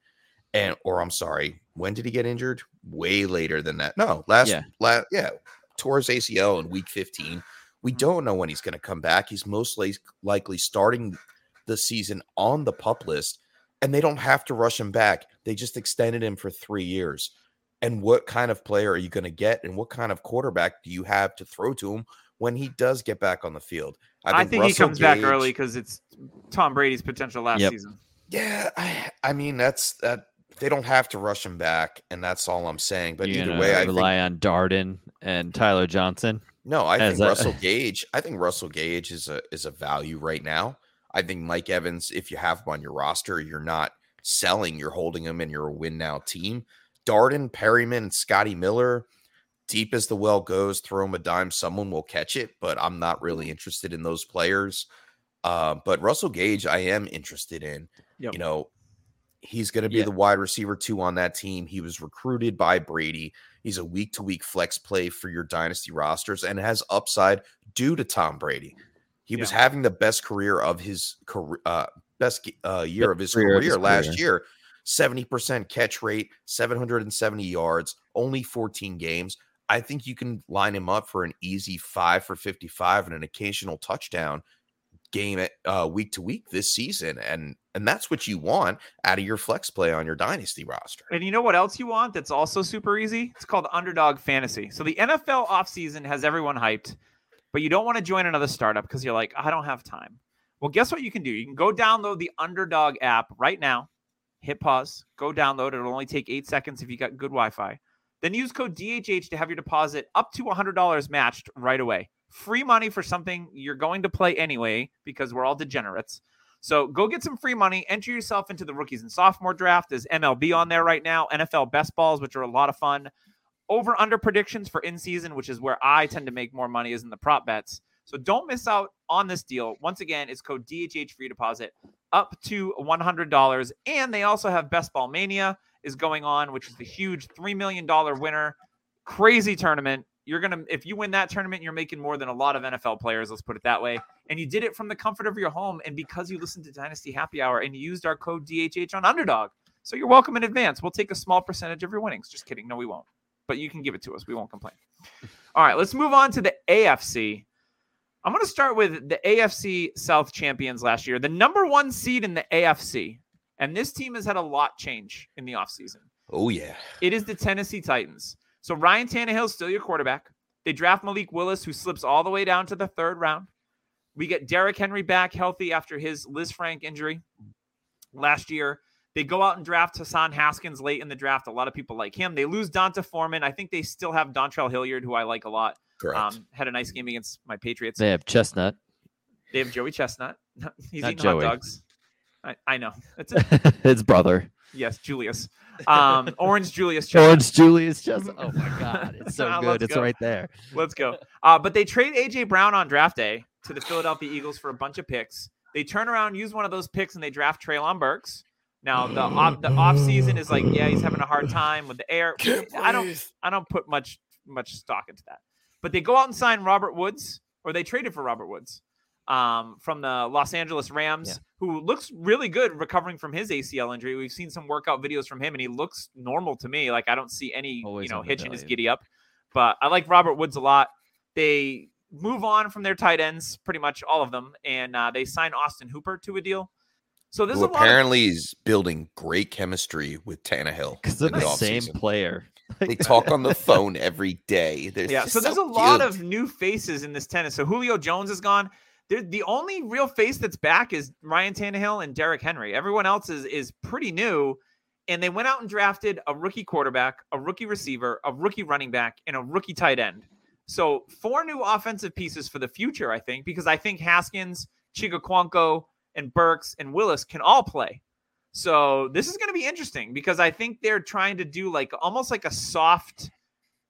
and or I'm sorry, when did he get injured? Way later than that. No, last Yeah. la- yeah, his ACL in week 15. We mm-hmm. don't know when he's going to come back. He's mostly likely starting the season on the pup list, and they don't have to rush him back. They just extended him for three years. And what kind of player are you going to get, and what kind of quarterback do you have to throw to him when he does get back on the field? I think, he Russell comes back early because it's Tom Brady's potential last Yep. season. Yeah, I, I mean that's that they don't have to rush him back, and that's all I'm saying. But You're either gonna way, I think rely on Darden and Tyler Johnson. no, I think a- Russell *laughs* Gage. I think Russell Gage is a is a value right now. I think Mike Evans, if you have him on your roster, you're not selling, you're holding him, and you're a win now team. Darden, Perriman, Scotty Miller, deep as the well goes, throw him a dime, someone will catch it. But I'm not really interested in those players. Uh, but Russell Gage, I am interested in. Yep. You know, he's going to be Yeah. the wide receiver two on that team. He was recruited by Brady. He's a week to week flex play for your dynasty rosters and has upside due to Tom Brady. He was having the best career of his career, uh, best uh, year of his career career, of his last career. year. 70% catch rate, 770 yards, only 14 games. I think you can line him up for an easy five for 55 and an occasional touchdown game at uh, week to week this season. And and that's what you want out of your flex play on your dynasty roster. And you know what else you want that's also super easy? It's called underdog fantasy. So the NFL offseason has everyone hyped, but you don't want to join another startup because you're like, I don't have time. Well, guess what you can do? You can go download the underdog app right now, hit pause, go download it. It'll only take eight seconds if you got good Wi Fi. Then use code DHH to have your deposit up to $100 matched right away. Free money for something you're going to play anyway because we're all degenerates. So go get some free money. Enter yourself into the rookies and sophomore draft. There's MLB on there right now, NFL best balls, which are a lot of fun. Over under predictions for in season, which is where I tend to make more money, is in the prop bets. So don't miss out on this deal. Once again, it's code DHH free deposit up to $100. And they also have Best Ball Mania is going on, which is the huge $3 million winner. Crazy tournament. You're going to, if you win that tournament, you're making more than a lot of NFL players. Let's put it that way. And you did it from the comfort of your home. And because you listened to Dynasty Happy Hour and you used our code DHH on Underdog. So you're welcome in advance. We'll take a small percentage of your winnings. Just kidding. No, we won't. But you can give it to us. We won't complain. *laughs* All right, let's move on to the AFC. I'm going to start with the AFC South champions last year, the number one seed in the AFC. And this team has had a lot change in the offseason. Oh yeah. It is the Tennessee Titans. So Ryan Tannehill is still your quarterback. They draft Malik Willis, who slips all the way down to the third round. We get Derrick Henry back healthy after his Lisfranc injury last year. They go out and draft Hassan Haskins late in the draft. A lot of people like him. They lose D'Onta Foreman. I think they still have Dontrell Hilliard, who I like a lot. Correct. Um, had a nice game against my Patriots. They have Chestnut. They have Joey Chestnut. *laughs* He's Not eating Joey. hot dogs. I, I know. It's it. *laughs* His brother. yes, Julius. Um, Orange Julius Chestnut. Orange Julius Chestnut. Oh my *laughs* God. It's so good. It's go. right there. Let's go. Uh, but they trade AJ Brown on draft day to the Philadelphia Eagles for a bunch of picks. They turn around, use one of those picks, and they draft Treylon Burks. Now the off the off season is like, yeah, he's having a hard time with the air. I don't I don't put much much stock into that. But they go out and sign Robert Woods, or they traded for Robert Woods um, from the Los Angeles Rams, Yeah. who looks really good recovering from his ACL injury. We've seen some workout videos from him, and he looks normal to me. Like I don't see any Always you know on the hitch in his giddy up. But I like Robert Woods a lot. They move on from their tight ends, pretty much all of them, and uh, they sign Austin Hooper to a deal. So there's Who a lot. Of, apparently is building great chemistry with Tannehill. Because they're the the same offseason. player. They talk on the *laughs* phone every day. They're yeah, just so there's a lot cute. of new faces in this tennis. So Julio Jones is gone. The only real face that's back is Ryan Tannehill and Derrick Henry. Everyone else is is pretty new. And they went out and drafted a rookie quarterback, a rookie receiver, a rookie running back, and a rookie tight end. So four new offensive pieces for the future, I think, because I think Haskins, Chig Okonkwo, and Burks and Willis can all play. So this is going to be interesting because I think they're trying to do like almost like a soft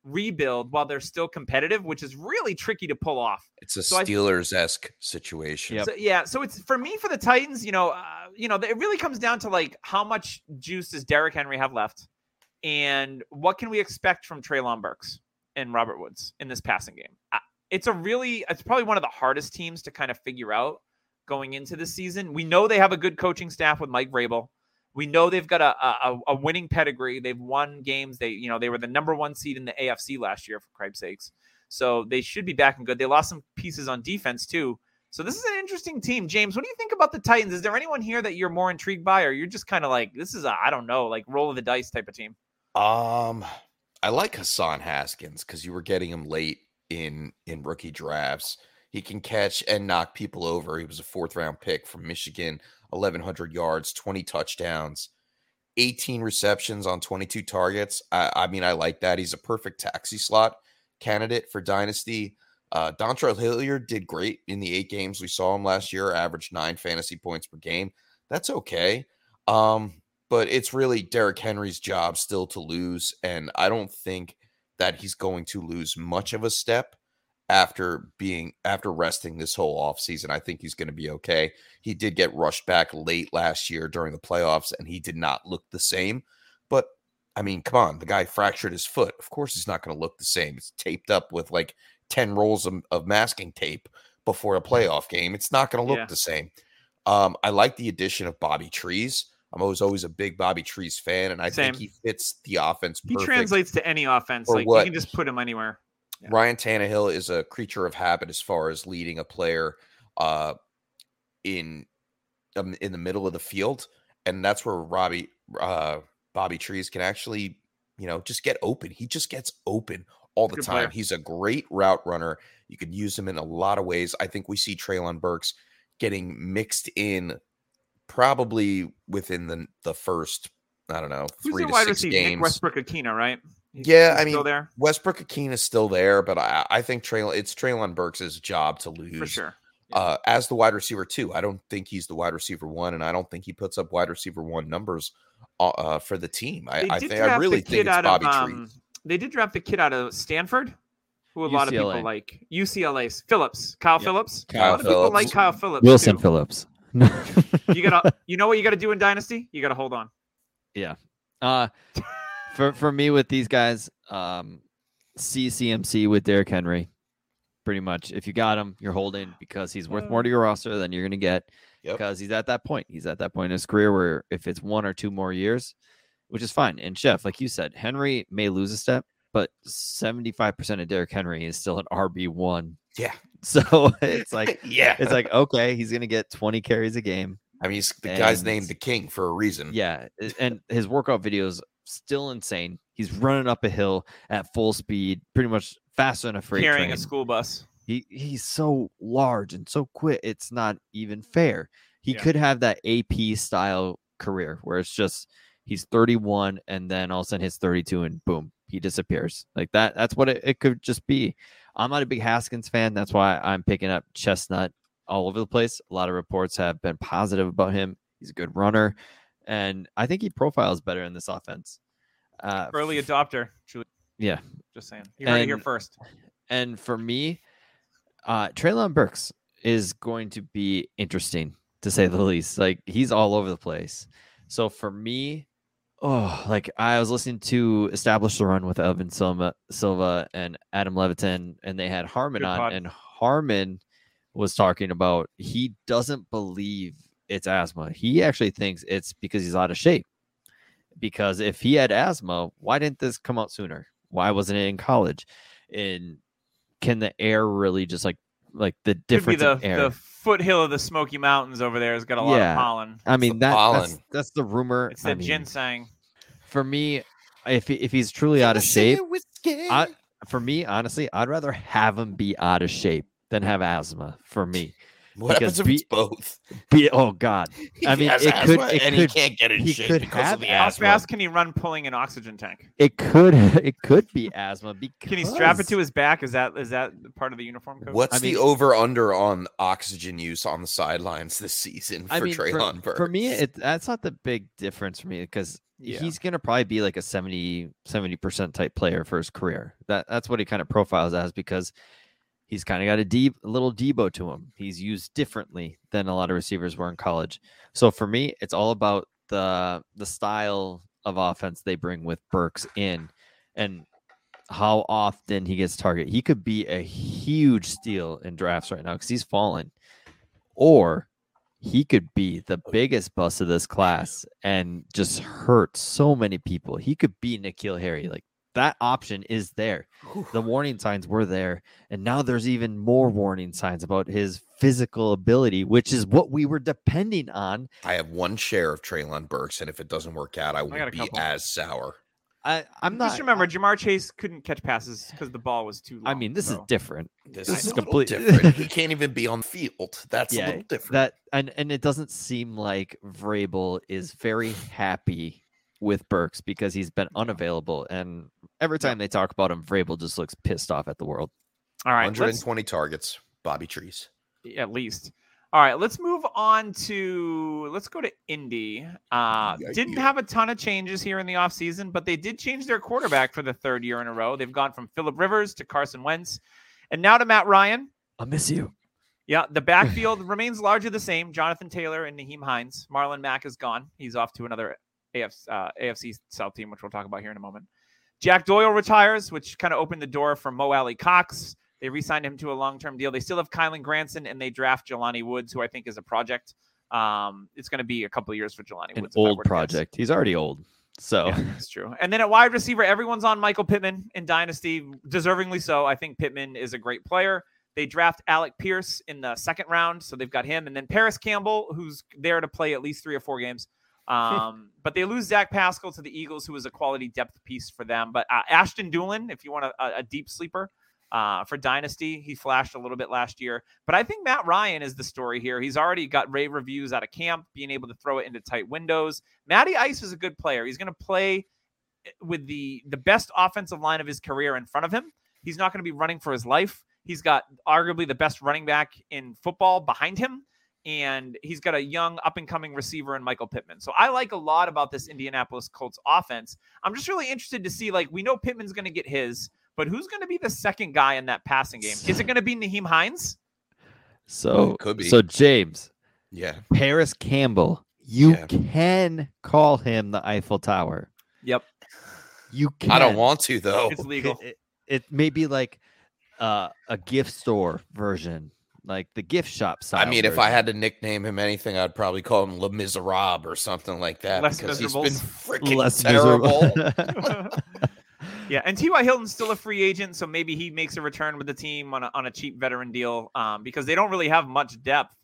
rebuild while they're still competitive, which is really tricky to pull off. It's a so Steelers esque situation. Yep. So yeah, so it's for me for the Titans. You know, uh, you know, it really comes down to like how much juice does Derrick Henry have left, and what can we expect from Treylon Burks and Robert Woods in this passing game? Uh, It's a really, it's probably one of the hardest teams to kind of figure out going into the season. We know they have a good coaching staff with Mike Vrabel. We know they've got a, a a winning pedigree. They've won games. They you know they were the number one seed in the AFC last year for Christ's sakes. So they should be back and good. They lost some pieces on defense too. So this is an interesting team. James, what do you think about the Titans? Is there anyone here that you're more intrigued by, or you're just kind of like this is a I don't know like roll of the dice type of team? Um, I like Hassan Haskins because you were getting him late in in rookie drafts. He can catch and knock people over. He was a fourth round pick from Michigan, 1,100 yards, 20 touchdowns, 18 receptions on 22 targets. I, I mean, I like that. He's a perfect taxi slot candidate for Dynasty. Uh, Dontrell Hilliard did great in the eight games we saw him last year, averaged nine fantasy points per game. That's okay. Um, but it's really Derrick Henry's job still to lose. And I don't think that he's going to lose much of a step after being after resting this whole offseason. I think he's going to be okay. He did get rushed back late last year during the playoffs, and he did not look the same. But I mean, come on, the guy fractured his foot. Of course, he's not going to look the same. It's taped up with like 10 rolls of, of masking tape before a playoff game. It's not going to look Yeah. the same. Um, I like the addition of Bobby Trees. I'm always always a big Bobby Trees fan, and I Same. think he fits the offense He perfect. translates to any offense. Or Like what? you can just put him anywhere. Yeah. Ryan Tannehill is a creature of habit as far as leading a player uh, in um, in the middle of the field, and that's where Robbie uh, Bobby Trees can actually, you know, just get open. He just gets open all the Good time. player. He's a great route runner. You could use him in a lot of ways. I think we see Treylon Burks getting mixed in probably within the the first I don't know Who's three to six receiver? games. Nick Westbrook Akina, right? He's- Yeah, he's I still mean, there Westbrook-Ikhine is still there, but I, I think Treylon it's Treylon Burks' job to lose for sure. uh, as the wide receiver too. I don't think he's the wide receiver one, and I don't think he puts up wide receiver one numbers uh, uh, for the team. I, I did think I really the think it's out Bobby of, um, They did draft the kid out of Stanford, who a lot of people like. UCLA's Philips, Kyle Yep. Philips. a Kyle lot of people like Kyle Philips. Wilson too. Philips. You gotta, you know what you gotta do in Dynasty? You gotta hold on. Yeah. Uh, for for me with these guys, um, CCMC with Derrick Henry, pretty much. If you got him, you're holding because he's worth more to your roster than you're gonna get. Yep. because he's at that point. He's at that point in his career where if it's one or two more years, which is fine. And Chef, like you said, Henry may lose a step, but 75% of Derrick Henry is still an RB1. Yeah. *laughs* So it's like, *laughs* yeah. it's like, okay, he's going to get 20 carries a game. I mean, he's, the guy's named the king for a reason. Yeah. And his workout videos still insane. He's running up a hill at full speed, pretty much faster than a freight Carrying train. a school bus. He he's so large and so quick. It's not even fair. He Yeah. could have that AP style career where it's just he's 31 and then all of a sudden he's 32 and boom, he disappears. Like that. That's what it, it could just be. I'm not a big Haskins fan. That's why I'm picking up Chestnut all over the place. A lot of reports have been positive about him. He's a good runner, and I think he profiles better in this offense. Uh, Early adopter. Truly. Yeah. Just saying. You heard it here And- first. and for me, uh Treylon Burks is going to be interesting to say the least. Like he's all over the place. So for me, oh, like I was listening to Establish the Run with Evan Silva, Silva and Adam Levitan, and they had Harmon Good on, pod. and Harmon was talking about he doesn't believe it's asthma. He actually thinks it's because he's out of shape. Because if he had asthma, why didn't this come out sooner? Why wasn't it in college? And can the air really just like like the difference the, in air? the foothill of the Smoky Mountains over there has got a lot Yeah. of pollen. I mean that, that's pollen. that's the rumor. It's I that mean, ginseng. For me, if if he's truly out of shape, I, for me honestly, I'd rather have him be out of shape than have asthma. For me, what because happens if be- it's both? be oh god, *laughs* I mean, has it could- it and could- he can't get in he shape could because have of the How fast can he run pulling an oxygen tank? it could *laughs* it could be asthma. Because Can he strap it to his back? Is that is that part of the uniform code? What's I the mean- over under on oxygen use on the sidelines this season for I mean, Treylon for, Burks? for me, it that's not the big difference for me because Yeah. he's gonna probably be like a 70 percent type player for his career. That that's what he kind of profiles as because he's kind of got a deep little Deebo to him. He's used differently than a lot of receivers were in college. So for me, it's all about the the style of offense they bring with Burks in and how often he gets target. He could be a huge steal in drafts right now because he's fallen. Or he could be the biggest bust of this class and just hurt so many people. He could be N'Keal Harry. Like that option is there. The warning signs were there. And now there's even more warning signs about his physical ability, which is what we were depending on. I have one share of Treylon Burks, and if it doesn't work out, I will got a be couple. as sour. I, I'm not Just remember, Ja'Marr Chase couldn't catch passes because the ball was too long. I mean, this is different. This, This is is a different. He *laughs* can't even be on the field. That's a Yeah, little different. That and and it doesn't seem like Vrabel is very happy with Burks because he's been unavailable. And every time they talk about him, Vrabel just looks pissed off at the world. All right, let's, 120 targets. Bobby Trees. at least. All right, let's move on to let's go to Indy. Uh, Yeah, didn't yeah. have a ton of changes here in the offseason, but they did change their quarterback for the third year in a row. They've gone from Philip Rivers to Carson Wentz, and now to Matt Ryan. I miss you. Yeah, the backfield *laughs* remains largely the same. Jonathan Taylor and Nyheim Hines. Marlon Mack is gone. He's off to another AFC, uh, AFC South team, which we'll talk about here in a moment. Jack Doyle retires, which kind of opened the door for Mo Alie-Cox. They re-signed him to a long-term deal. They still have Kylen Granson, and they draft Jelani Woods, who I think is a project. Um, it's going to be a couple of years for Jelani An Woods. old project. He's already old. So Yeah, that's true. And then at wide receiver, everyone's on Michael Pittman in Dynasty, deservingly so. I think Pittman is a great player. They draft Alec Pierce in the second round, so they've got him. And then Parris Campbell, who's there to play at least three or four games. Um, *laughs* but they lose Zach Pascal to the Eagles, who was a quality depth piece for them. But uh, Ashton Dulin, if you want a, a- deep sleeper uh, for Dynasty, he flashed a little bit last year. But I think Matt Ryan is the story here. He's already got rave reviews out of camp, being able to throw it into tight windows. Matty Ice is a good player. He's going to play eh, with the the best offensive line of his career in front of him. He's not going to be running for his life. He's got arguably the best running back in football behind him, and he's got a young up and coming receiver in Michael Pittman. So I like a lot about this Indianapolis Colts offense. I'm just really interested to see like we know Pittman's going to get his, but who's going to be the second guy in that passing game? Is it going to be Nyheim Hines? so could be. so James, Yeah. Parris Campbell, you Yeah. can call him the Eiffel Tower. Yep, You can. I don't want to, though. it's legal. It, it may be like uh, a gift store version like the gift shop side. I style. mean, if I had to nickname him anything, I'd probably call him Le Miserable or something like that Less because he's been freaking less terrible. *laughs* *laughs* yeah, and T.Y. Hilton's still a free agent, so maybe he makes a return with the team on a, on a cheap veteran deal um, because they don't really have much depth.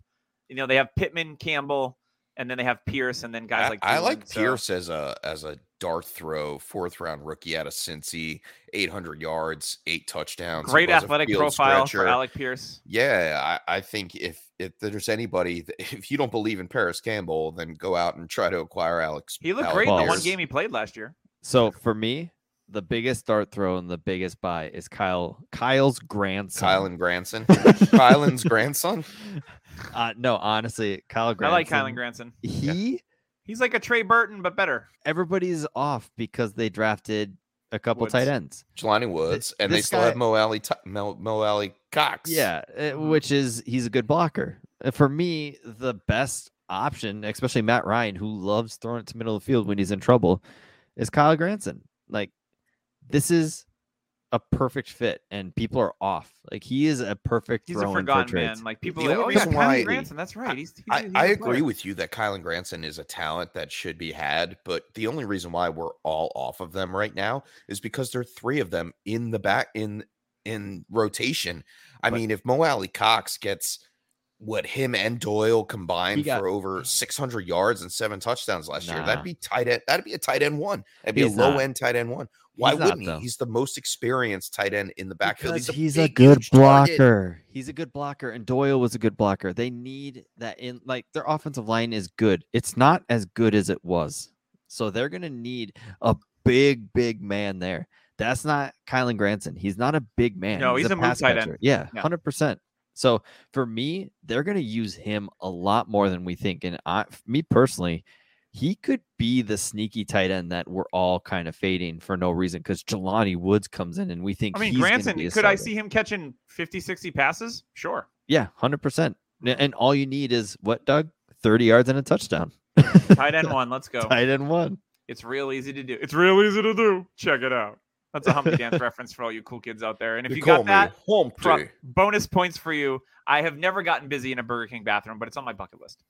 You know, they have Pittman, Campbell, and then they have Pierce, and then guys I, like I like so- Pierce as a as a dart throw, fourth round rookie out of Cincy, 800 yards, eight touchdowns. Great athletic profile stretcher. for Alec Pierce. Yeah, I, I think if if there's anybody, that, *laughs* if you don't believe in Parris Campbell, then go out and try to acquire Alex. He looked Alec great in the one game he played last year. so for me, the biggest dart throw and the biggest buy is Kyle Kyle's grandson. Kylen Granson, *laughs* Kylan's grandson. *laughs* Uh, no, honestly, Kyle I Granson. like Kylen Granson. He He's like a Trey Burton, but better. everybody's off because they drafted a couple tight ends. Jelani Woods, and they still guy- have Mo Alie, Ti- Mo, Mo Alley Cox. Yeah, uh, Mhm. which is he's a good blocker. Uh, For me, the best option, especially Matt Ryan, who loves throwing it to middle of the field when he's in trouble, is Kyle Granson. Like this is a perfect fit, and people are off. Like he is a perfect He's a throw for forgotten man. Like people, The are like, oh yeah, reason Kylen why- Granson. That's right. He's, he's, I, he's I a agree player. with you that Kylen Granson is a talent that should be had, but the only reason why we're all off of them right now is because there are three of them in the back in in rotation. I But- mean, if Mo Alie-Cox gets what him and Doyle combined got- for over 600 yards and seven touchdowns last year, that'd be tight end. That'd be a tight end one. That'd be He's a low not. end tight end one. Why He's wouldn't he? though. He's the most experienced tight end in the backfield. Because He's a, he's a good huge target. blocker. He's a good blocker, and Doyle was a good blocker. They need that in like their offensive line is good. It's not as good as it was, so they're gonna need a big, big man there. That's not Kylen Granson. He's not a big man. No, he's a move pass tight catcher. Yeah, Yeah. hundred percent. So for me, they're gonna use him a lot more than we think. And I, me personally, he could be the sneaky tight end that we're all kind of fading for no reason because Jelani Woods comes in and we think I mean, he's Granson, be a could I see him catching 50, 60 passes? Sure. Yeah, hundred percent. And all you need is what, Doug? Thirty yards and a touchdown. Tight end one. Let's *laughs* go. Tight end one. It's real easy to do. It's real easy to do. Check it out. That's a Humpty Dance *laughs* reference for all you cool kids out there. And if They you call got that, me Humpty. bonus points for you. I have never gotten busy in a Burger King bathroom, but it's on my bucket list.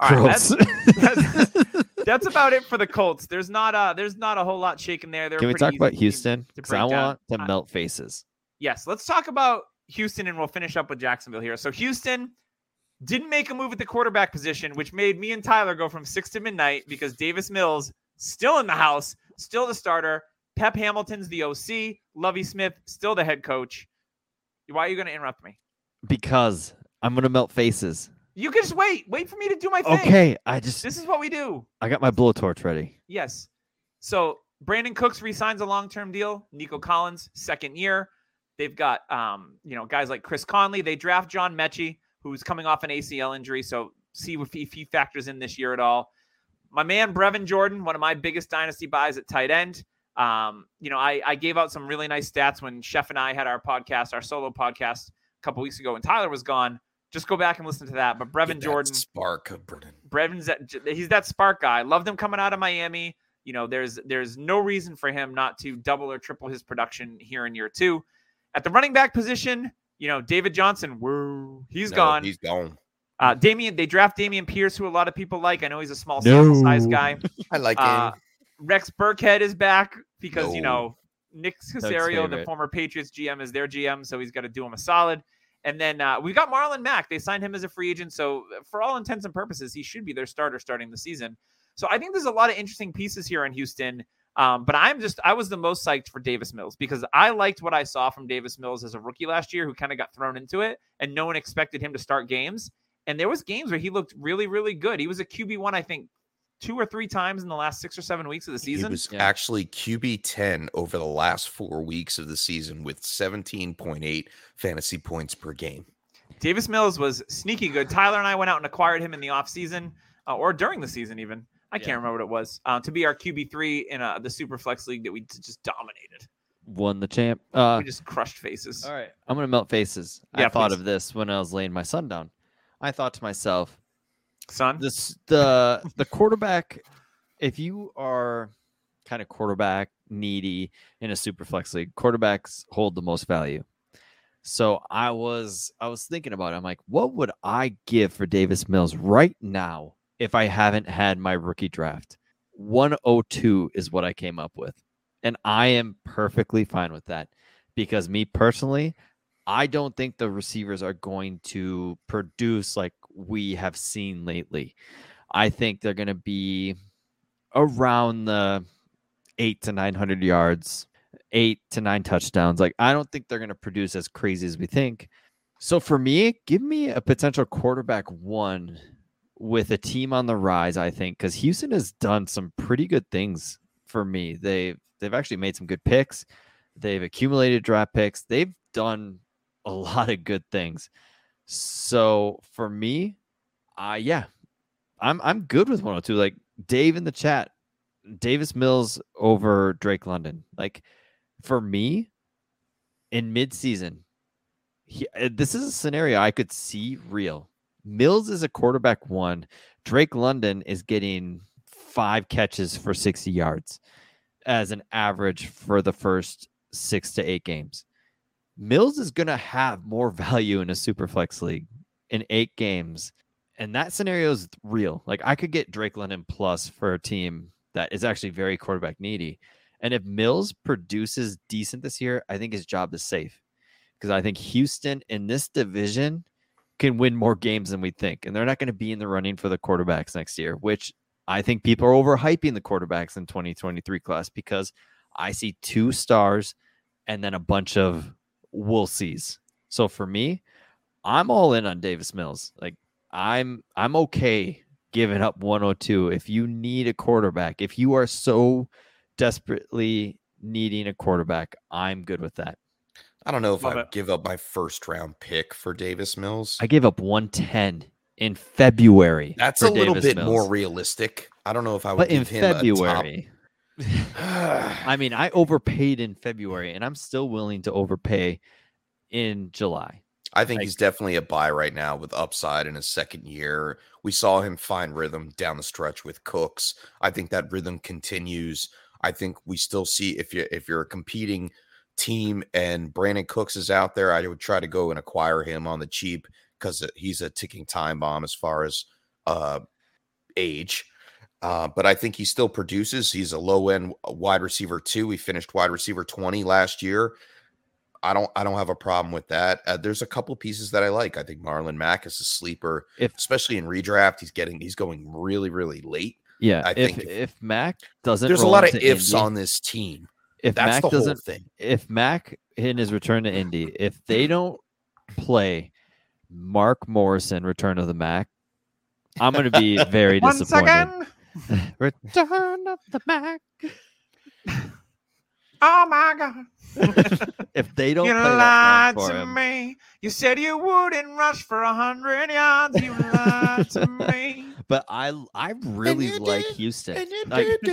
All right, that's, *laughs* that's, that's about it for the Colts. There's not a there's not a whole lot shaking there. They're Can we talk about Houston? Because I break down. want to melt faces. Yes, let's talk about Houston and we'll finish up with Jacksonville here. So Houston didn't make a move at the quarterback position, which made me and Tyler go from six to midnight because Davis Mills still in the house, still the starter. Pep Hamilton's the OC. Lovie Smith still the head coach. Why are you going to interrupt me? Because I'm gonna melt faces. You can just wait. Wait for me to do my thing. Okay, I just This is what we do. I got my blowtorch ready. Yes. So Brandin Cooks resigns a long-term deal. Nico Collins, second year. They've got um, you know, guys like Chris Conley. They draft John Metchie, who's coming off an ACL injury. So see if he, if he factors in this year at all. My man Brevin Jordan, one of my biggest dynasty buys at tight end. Um, you know, I, I gave out some really nice stats when Chef and I had our podcast, our solo podcast a couple weeks ago when Tyler was gone. Just go back and listen to that. But Brevin Get that Jordan, spark of Brennan. Brevin's that he's that spark guy. Love him coming out of Miami. You know, there's there's no reason for him not to double or triple his production here in year two. At the running back position, you know, David Johnson, woo, he's No, gone. He's gone. uh, Dameon, they draft Dameon Pierce, who a lot of people like. I know he's a small sample size guy. *laughs* I like Uh, him. Rex Burkhead is back because you know Nick Caserio, the former Patriots GM, is their GM, so he's got to do him a solid. And then uh, we got Marlon Mack. They signed him as a free agent, so uh, for all intents and purposes, he should be their starter starting the season. So I think there's a lot of interesting pieces here in Houston. Um, but I'm just I was the most psyched for Davis Mills because I liked what I saw from Davis Mills as a rookie last year, who kind of got thrown into it, and no one expected him to start games. And there was games where he looked really, really good. He was a QB one, I think, two or three times in the last six or seven weeks of the He season. was Yeah. actually QB 10 over the last four weeks of the season with 17.8 fantasy points per game. Davis Mills was sneaky good. Tyler and I went out and acquired him in the offseason uh, or during the season, even. I Yeah. can't remember what it was. Uh, to be our QB3 in uh, the Super Flex League that we t- just dominated. Won the champ. Uh, we just crushed faces. all right, I'm gonna melt faces. Yeah, I thought please. of this when I was laying my son down. I thought to myself, Son, the the quarterback. If you are kind of quarterback needy in a super flex league, quarterbacks hold the most value. So I was I was thinking about it. I'm like, what would I give for Davis Mills right now if I haven't had my rookie draft? 102 is what I came up with. And I am perfectly fine with that because me personally, I don't think the receivers are going to produce like we have seen lately. I think they're going to be around the eight to 900 yards, eight to nine touchdowns. Like, I don't think they're going to produce as crazy as we think. So for me, give me a potential quarterback one with a team on the rise, I think, because Houston has done some pretty good things for me. They they've actually made some good picks. They've accumulated draft picks. They've done a *laughs* lot of good things. So for me, uh yeah, I'm I'm good with 102. Like Dave in the chat, Davis Mills over Drake London. Like for me, in midseason, he, uh, this is a scenario I could see real. Mills is a quarterback one. Drake London is getting five catches for 60 yards as an average for the first six to eight games. Mills is going to have more *laughs* value in a super flex league in eight games. And that scenario is real. Like I could get Drake London plus for a team that is actually very quarterback needy. And if Mills produces decent this year, I think his job is safe because I think Houston in this division can win more games than we think. And they're not going to be in the running for the quarterbacks next year, which I think people are overhyping the quarterbacks in 2023 class because I see two stars and then a bunch of we'll sees. So for me, I'm all in on Davis Mills. Like I'm I'm okay giving up 102 if you need a quarterback. If you are so desperately needing a quarterback, I'm good with that. I don't know if Love I it. give up my first round pick for Davis Mills. I gave up 110 in February. That's a little Davis bit Mills. more realistic. I don't know if I would But in him February, a top. *sighs* I mean, I overpaid in February, and I'm still willing to overpay in July. I think Like- he's definitely a buy right now with upside in his second year. We saw him find rhythm down the stretch with Cooks. I think that rhythm continues. I think we still see if you if you're a competing team and Brandin Cooks is out there, I would try to go and acquire him on the cheap because he's a ticking time bomb as far as uh age. Uh, but I think he still produces. He's a low end wide receiver too. He finished wide receiver 20 last year. I don't I don't have a problem with that. Uh, there's a couple pieces that I like. I think Marlon Mack is a sleeper, If especially in redraft. He's getting he's going really really late. yeah, I if think if- if Mack doesn't, There's a lot of ifs Indy- on this team. If That's Mack the doesn't, thing. if Mack in his return to Indy, if they *clears throat* don't play Mark Morrison, Return of the Mack, I'm going to be very *laughs* One disappointed. second. *laughs* Return of the Mack. *laughs* Oh my god. If they don't you play that lied song for to him, me. You said you wouldn't rush for a hundred yards. You lied to *laughs* me. But I I really like Houston. Like. *laughs*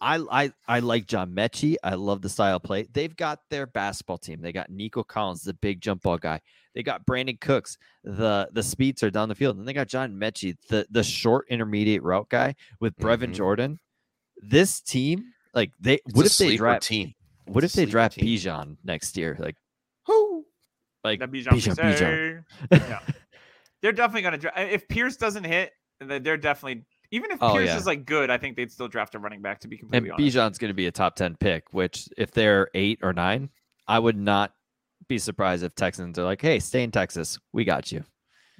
I I I like John Metchie. I love the style of play. They've got their basketball team. They got Nico Collins, the big jump ball guy. They got Brandin Cooks, the the speeds are down the field. And they got John Metchie, the the short intermediate route guy with Brevin Mhm. Jordan. This team, like they It's what a if they draft team? what It's if they draft team. Bijan next year? Like Who? like Bijan Bijan, Bijan. Bijan. yeah. *laughs* They're definitely gonna draft. If Pierce doesn't hit, then they're definitely even if Oh, Pierce yeah. is like good, I think they'd still draft a running back to be and completely honest. Bijan's going to be a top 10 pick, which if they're 8 or 9, I would not be surprised if Texans are like, "Hey, stay in Texas. We got you."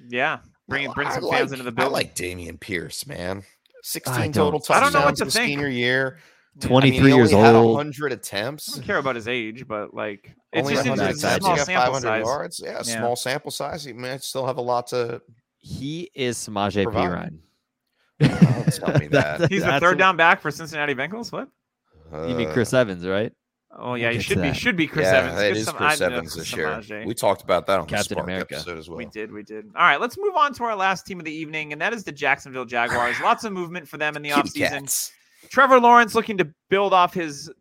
Yeah. Bring No, bring some like, fans into the building. I building. like Dameon Pierce, man. 16 don't- total touchdowns I don't know what to his think. senior year. 23 I mean, years he only old. Had 100 I attempts. don't care about his age, but like it's Only just 100 it's a small sample 500 size. yards. Yeah, Yeah. small sample size. He might still have a lot to. He is Samaje Provide. Perine. Don't *laughs* tell me that. He's the third what- down back for Cincinnati Bengals. What? You mean Uh, Chris Evans, right? Oh yeah, he should be should be Chris yeah, Evans. it Get is some- Chris I Evans this some year. We talked about that on Captain the Spark America. episode as well. We did, we did. All right, let's move on to our last team of the evening, and that is the Jacksonville Jaguars. Lots of movement for them in the *laughs* Kitty offseason. Trevor Lawrence looking to build off his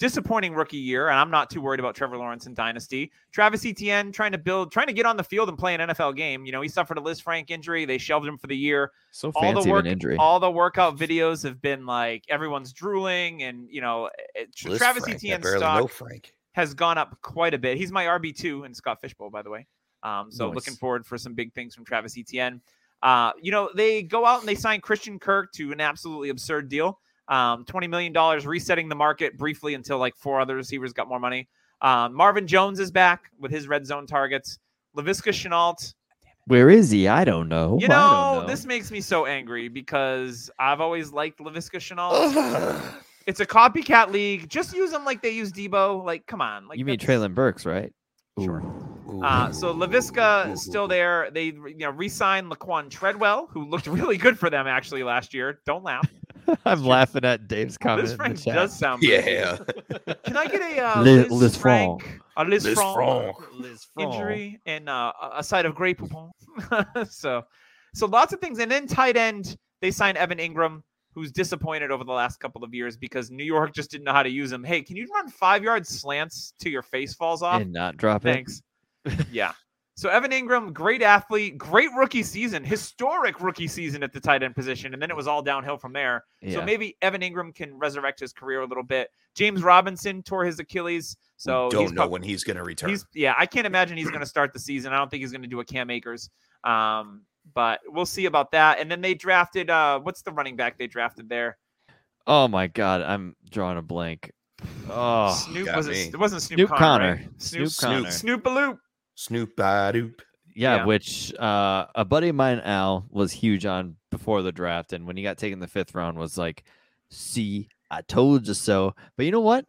disappointing rookie year, and I'm not too worried about Trevor Lawrence and Dynasty. Travis Etienne trying to build, trying to get on the field and play an NFL game. You know, he suffered a Lisfranc injury. They shelved him for the year. So all fancy the work, of an injury. all the workout videos have been like everyone's drooling, and you know, it, Liz Travis Frank, I Etienne's stock. Frank. has gone up quite a bit. He's my RB two in Scott Fishbowl, by the way. Um, so looking forward for some big things from Travis Etienne. Uh, you know, they go out and they sign Christian Kirk to an absolutely absurd deal. Um, $20 million, resetting the market briefly until like four other receivers got more money. Um, Marvin Jones is back with his red zone targets. Laviska Shenault, Where is he? I don't know. you know, know. this makes me so angry because I've always liked Laviska Shenault. it's a copycat league. Just use them like they use Deebo. Like, come on. Like you mean that's- Treylon Burks, right? Sure. Uh, so Laviska is still there. They you know re-signed Laquan Treadwell, who looked *laughs* really good for them actually last year. Don't laugh. *laughs* I'm laughing at Dave's comment. this in the Frank chat. does sound yeah. *laughs* Can I get a uh, Liz- Liz, Liz Frank, a Liz, Liz Frank, Franck. Liz Franck. *laughs* injury and uh, a- a side of Grey Poupon? so, so lots of things. And then tight end, they signed Evan Engram, who's disappointed over the last couple of years because New York just didn't know how to use him. Hey, can you run five yard slants till your face falls off? and not drop it. Thanks. yeah. So Evan Engram, great athlete, great rookie season, historic rookie season at the tight end position, and then it was all downhill from there. So maybe Evan Engram can resurrect his career a little bit. James Robinson tore his Achilles, so don't he's know prob- when he's going to return. He's yeah, I can't imagine he's going to start the season. I don't think he's going to do a Cam Akers. Um, but we'll see about that. And then they drafted uh, what's the running back they drafted there? Oh my god, I'm drawing a blank. Oh, Snoop was it? It wasn't Snoop, Snoop Conner. Conner. right? Snoop Snoop Conner. Snoop Snoop Snoop Doop. yeah, Yeah. which uh, a buddy of mine, Al, was huge on before the draft, and when he got taken the fifth round, was like, "See, I told you so." But you know what?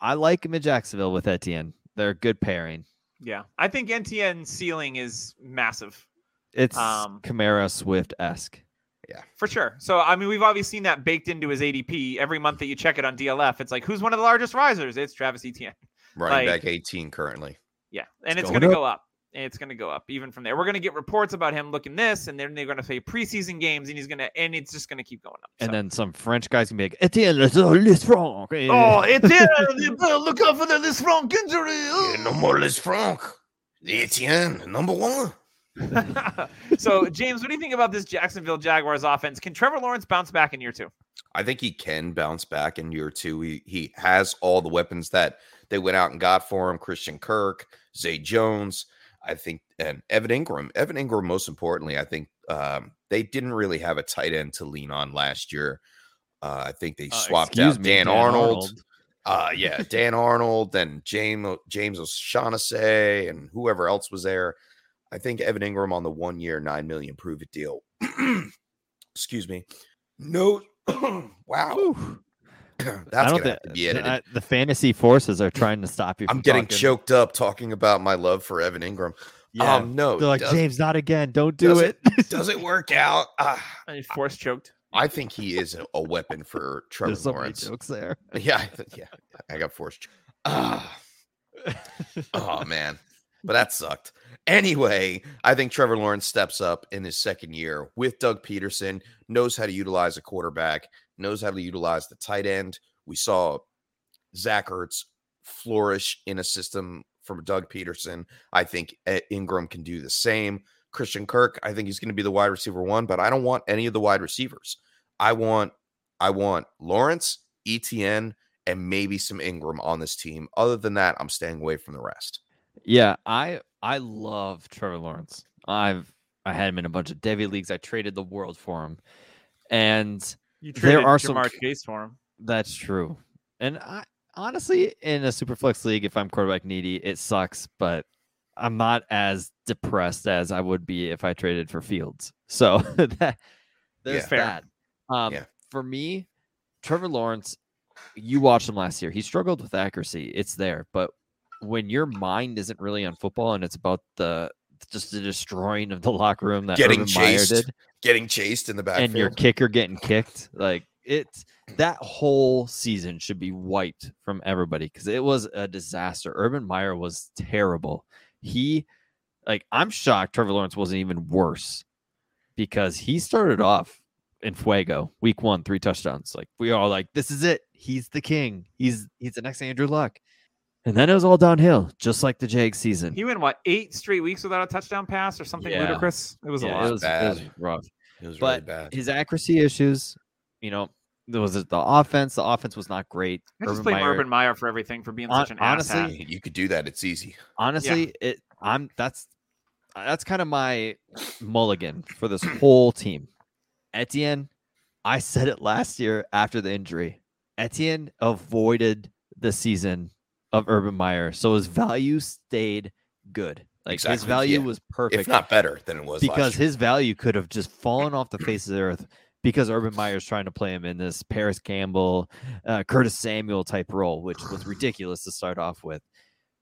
I like him in Jacksonville with Etienne. They're a good pairing. Yeah, I think Etienne ceiling is massive It's Um, Kamara Swift esque. Yeah, for sure. So I mean, we've obviously seen that baked into his ADP. Every month that you check it on DLF, it's like, who's one of the largest risers? It's Travis Etienne. Running Like- back 18 currently. Yeah, and it's, It's going to go up. It's going to go up even from there. We're going to get reports about him looking this, and then they're going to say preseason games, and he's going to, and it's just going to keep going up. And So- then some French guys can be like, Etienne, let's uh, oh, *laughs* Etienne, look out for the this Franck injury. Yeah, no more Les Franck. Etienne, number one. *laughs* so, James, what do you think about this Jacksonville Jaguars offense? Can Trevor Lawrence bounce back in year two? I think he can bounce back in year two. He he has all the weapons that they went out and got for him. Christian Kirk, Zay Jones, I think, and Evan Engram. Evan Engram, most importantly, I think um, they didn't really have a tight end to lean on last year. Uh, I think they Uh, swapped excuse out me, Dan, Dan Arnold. Arnold. Uh, *laughs* yeah, Dan Arnold, then James James O'Shaughnessy, and whoever else was there. I think Evan Engram on the one year, nine million prove it deal. *clears throat* Excuse me. No, *clears throat* wow, Whew. *clears throat* that's I gonna don't have to be think edited. the fantasy forces are trying to stop you. I'm getting talking. choked up talking about my love for Evan Engram. Yeah, Um, no, they're like does, James, not again. Don't do does it. *laughs* does it work out? Ah, And he force choked. I think he is a, a weapon for Trevor There's so many Lawrence. jokes there. *laughs* Yeah, I th- yeah, I got forced. Ah. oh *laughs* man, but that sucked. Anyway, I think Trevor Lawrence steps up in his second year with Doug Pederson, knows how to utilize a quarterback, knows how to utilize the tight end. We saw Zach Ertz flourish in a system from Doug Pederson. I think Engram can do the same. Christian Kirk, I think he's going to be the wide receiver one, but I don't want any of the wide receivers. I want I want Lawrence, Etienne, and maybe some Engram on this team. Other than that, I'm staying away from the rest. Yeah, I I love Trevor Lawrence. I've I had him in a bunch of devy leagues. I traded the world for him, and You There are some Ja'Marr c- Chase for him. that's true. And I honestly, in a super flex league, if I'm quarterback needy, it sucks, but I'm not as depressed as I would be if I traded for Fields. So *laughs* that there's Yeah. That. Um, Yeah. For me, Trevor Lawrence, you watched him last year. He struggled with accuracy. It's there, but when your mind isn't really on football and it's about the just the destroying of the locker room that Getting Urban Meyer chased did, Getting chased in the back, and your kicker getting kicked, like it's that whole season should be wiped from everybody because it was a disaster. Urban Meyer was terrible. He, like, I'm shocked Trevor Lawrence wasn't even worse because he started off in Fuego week one, three touchdowns. Like we all like, this is it. He's the king. He's he's the next Andrew Luck. And then it was all downhill, just like the Jags season. He went what eight straight weeks without a touchdown pass or something Yeah. ludicrous. It was a lot. it was, it was rough. it was but really bad. his accuracy issues, you know, there was it the offense. The offense was not great. I just Urban blame Meyer- Urban Meyer for everything for being Hon- such an honestly, asshat. You could do that. It's easy. honestly, it I'm that's that's kind of my mulligan for this whole *clears throat* team. Etienne, I said it last year after the injury. Etienne avoided the season of Urban Meyer, so his value stayed good. Like his value yeah. was perfect If not better than it was because his value could have just fallen off the face of the earth because Urban Meyer's trying to play him in this Parris Campbell, uh, Curtis Samuel type role, which was ridiculous to start off with.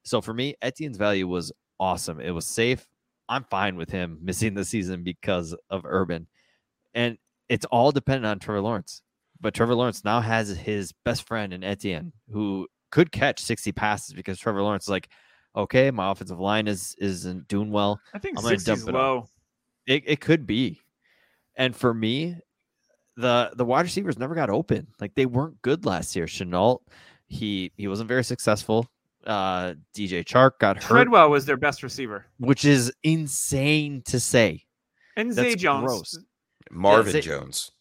So for me, Etienne's value was awesome. It was safe. I'm fine with him *laughs* missing the season because of Urban. And it's all dependent on Trevor Lawrence. But Trevor Lawrence now has his best friend in Etienne who could catch 60 passes because Trevor Lawrence is like, okay, my offensive line is isn't doing well. I think I'm gonna dump it on. low. It, it could be. And for me, the the wide receivers never got open. Like they weren't good last year. Shenault, he he wasn't very successful. Uh DJ Chark got hurt, Treadwell was their best receiver. which is insane to say. And Zay That's Jones. gross. Marvin it- Jones.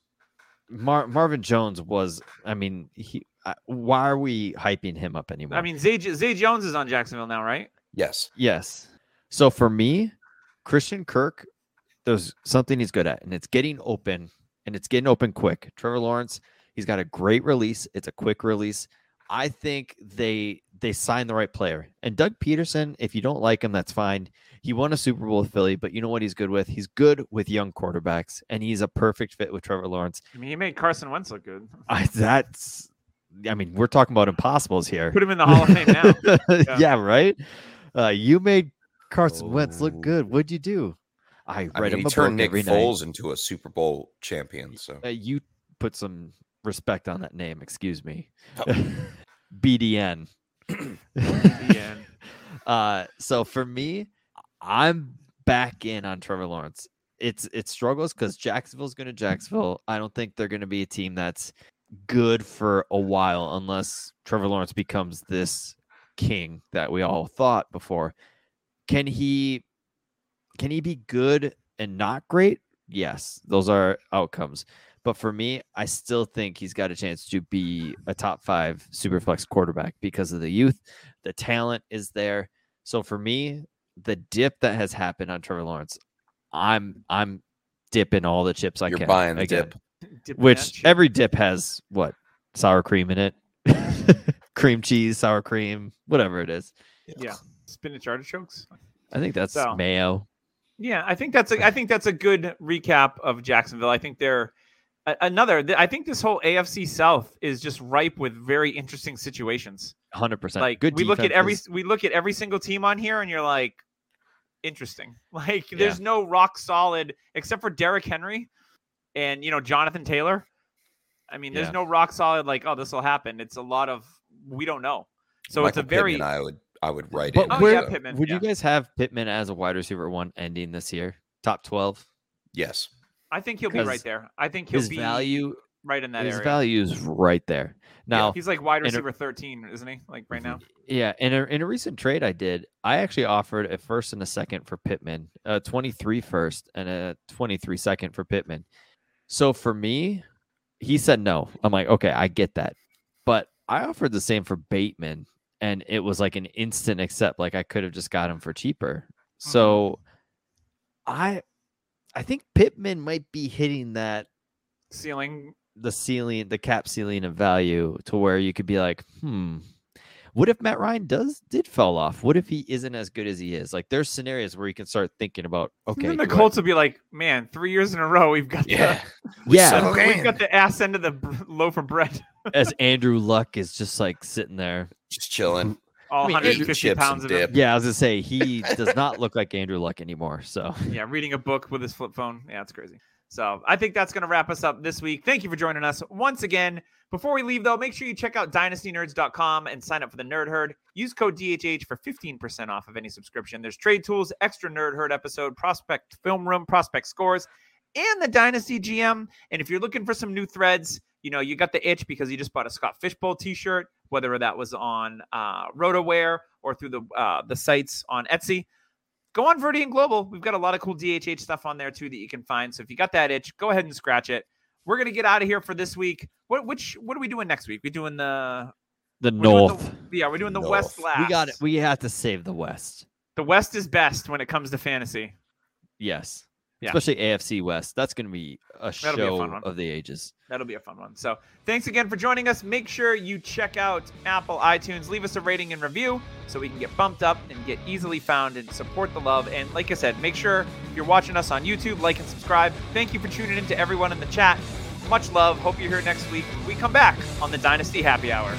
Mar- Marvin Jones was, I mean, he. Uh, why are we hyping him up anymore? I mean, Zay, Zay Jones is on Jacksonville now, right? Yes. Yes. So for me, Christian Kirk, there's something he's good at, and it's getting open, and it's getting open quick. Trevor Lawrence, he's got a great release. It's a quick release. I think they they signed the right player. And Doug Pederson, if you don't like him, that's fine. He won a Super Bowl with Philly, but you know what he's good with? He's good with young quarterbacks, and he's a perfect fit with Trevor Lawrence. I mean, he made Carson Wentz look good. I that's I mean, we're talking about impossibles here. Put him in the Hall of Fame now. *laughs* yeah. right. Uh, you made Carson Wentz look Oh. good. What'd you do? I I mean, him he a turned book Nick every night. Foles into a Super Bowl champion. So Uh, you put some respect on that name. Excuse me. Oh. *laughs* BDN. Yeah. *laughs* Uh, so for me, I'm back in on Trevor Lawrence. It's it struggles because Jacksonville's going to Jacksonville. I don't think they're going to be a team that's good for a while unless Trevor Lawrence becomes this king that we all thought before. Can he can he be good and not great? Yes, those are outcomes. But for me, I still think he's got a chance to be a top five superflex quarterback because of the youth. The talent is there. So for me, the dip that has happened on Trevor Lawrence, I'm I'm dipping all the chips I you're can. buying the again, dip. Dip Which match. every dip has what sour cream in it, *laughs* cream cheese, sour cream, whatever it is. yeah, spinach artichokes. I think that's So- mayo. Yeah, I think that's a I think that's a good recap of Jacksonville. I think they're another. I think this whole AFC South is just ripe with very interesting situations. Hundred percent. Like good. we look at every defenses. we look at every single team on here, and you're like, interesting. *laughs* Like there's no rock solid except for Derrick Henry and you know Jonathan Taylor. I mean, there's Yeah. no rock solid like oh this will happen. It's a lot of we don't know. So Michael it's a very Pittman, I would I would write But in. Oh, where yeah, Pittman. would yeah. you guys have Pittman as a wide receiver one ending this year? Top twelve. yes. I think he'll be right there. I think he'll His be value, right in that his area. value is right there. Now, He's like wide in a- receiver 13, isn't he? Like right mm-hmm. now. Yeah, in a in a recent trade I did, I actually offered a first and a second for Pittman, a 23 first and a 23 second for Pittman. So for me, he said no. I'm like, okay, I get that. But I offered the same for Bateman and it was like an instant accept. Like I could have just got him for cheaper. So I I think Pittman might be hitting that Ceiling. the ceiling, the cap ceiling of value to where you could be like, hmm, what if Matt Ryan does did fall off? What if he isn't as good as he is? Like there's scenarios where you can start thinking about, okay, then the do I- Colts will be like, man, three years in a row we've got Yeah. *laughs* yeah, suck. the, Okay. we've got the ass end of the loaf of bread. *laughs* as Andrew Luck is just like sitting there. Just chilling. All mean, 150 chips pounds of dip. him. Yeah, I was gonna say he *laughs* does not look like Andrew Luck anymore. So Yeah, reading a book with his flip phone. Yeah, it's crazy. So I think that's going to wrap us up this week. Thank you for joining us once again. Before we leave, though, make sure you check out dynastynerds.com and sign up for the Nerd Herd. Use code DHH for 15% off of any subscription. There's trade tools, extra Nerd Herd episode, prospect film room, prospect scores, and the Dynasty GM. And if you're looking for some new threads, you know, you got the itch because you just bought a Scott Fishbowl t-shirt, whether that was on uh, RotoWare or through the uh, the sites on Etsy go on Verdian Global. We've got a lot of cool DHH stuff on there too that you can find. So if you got that itch, go ahead and scratch it. we're gonna get out of here for this week. What which what are we doing next week? We doing the The North. the- yeah, we're doing the West last. we got it. We have to save the West. the West is best when it comes to fantasy. Yes. Yeah. Especially AFC West. That's going to be a That'll be a show fun one. of the ages. That'll be a fun one. So thanks again for joining us. Make sure you check out Apple iTunes. Leave us a rating and review so we can get bumped up and get easily found and support the love. And like I said, make sure you're watching us on YouTube, like and subscribe. Thank you for tuning in to everyone in the chat. Much love. Hope you're here next week we come back on the Dynasty Happy Hour.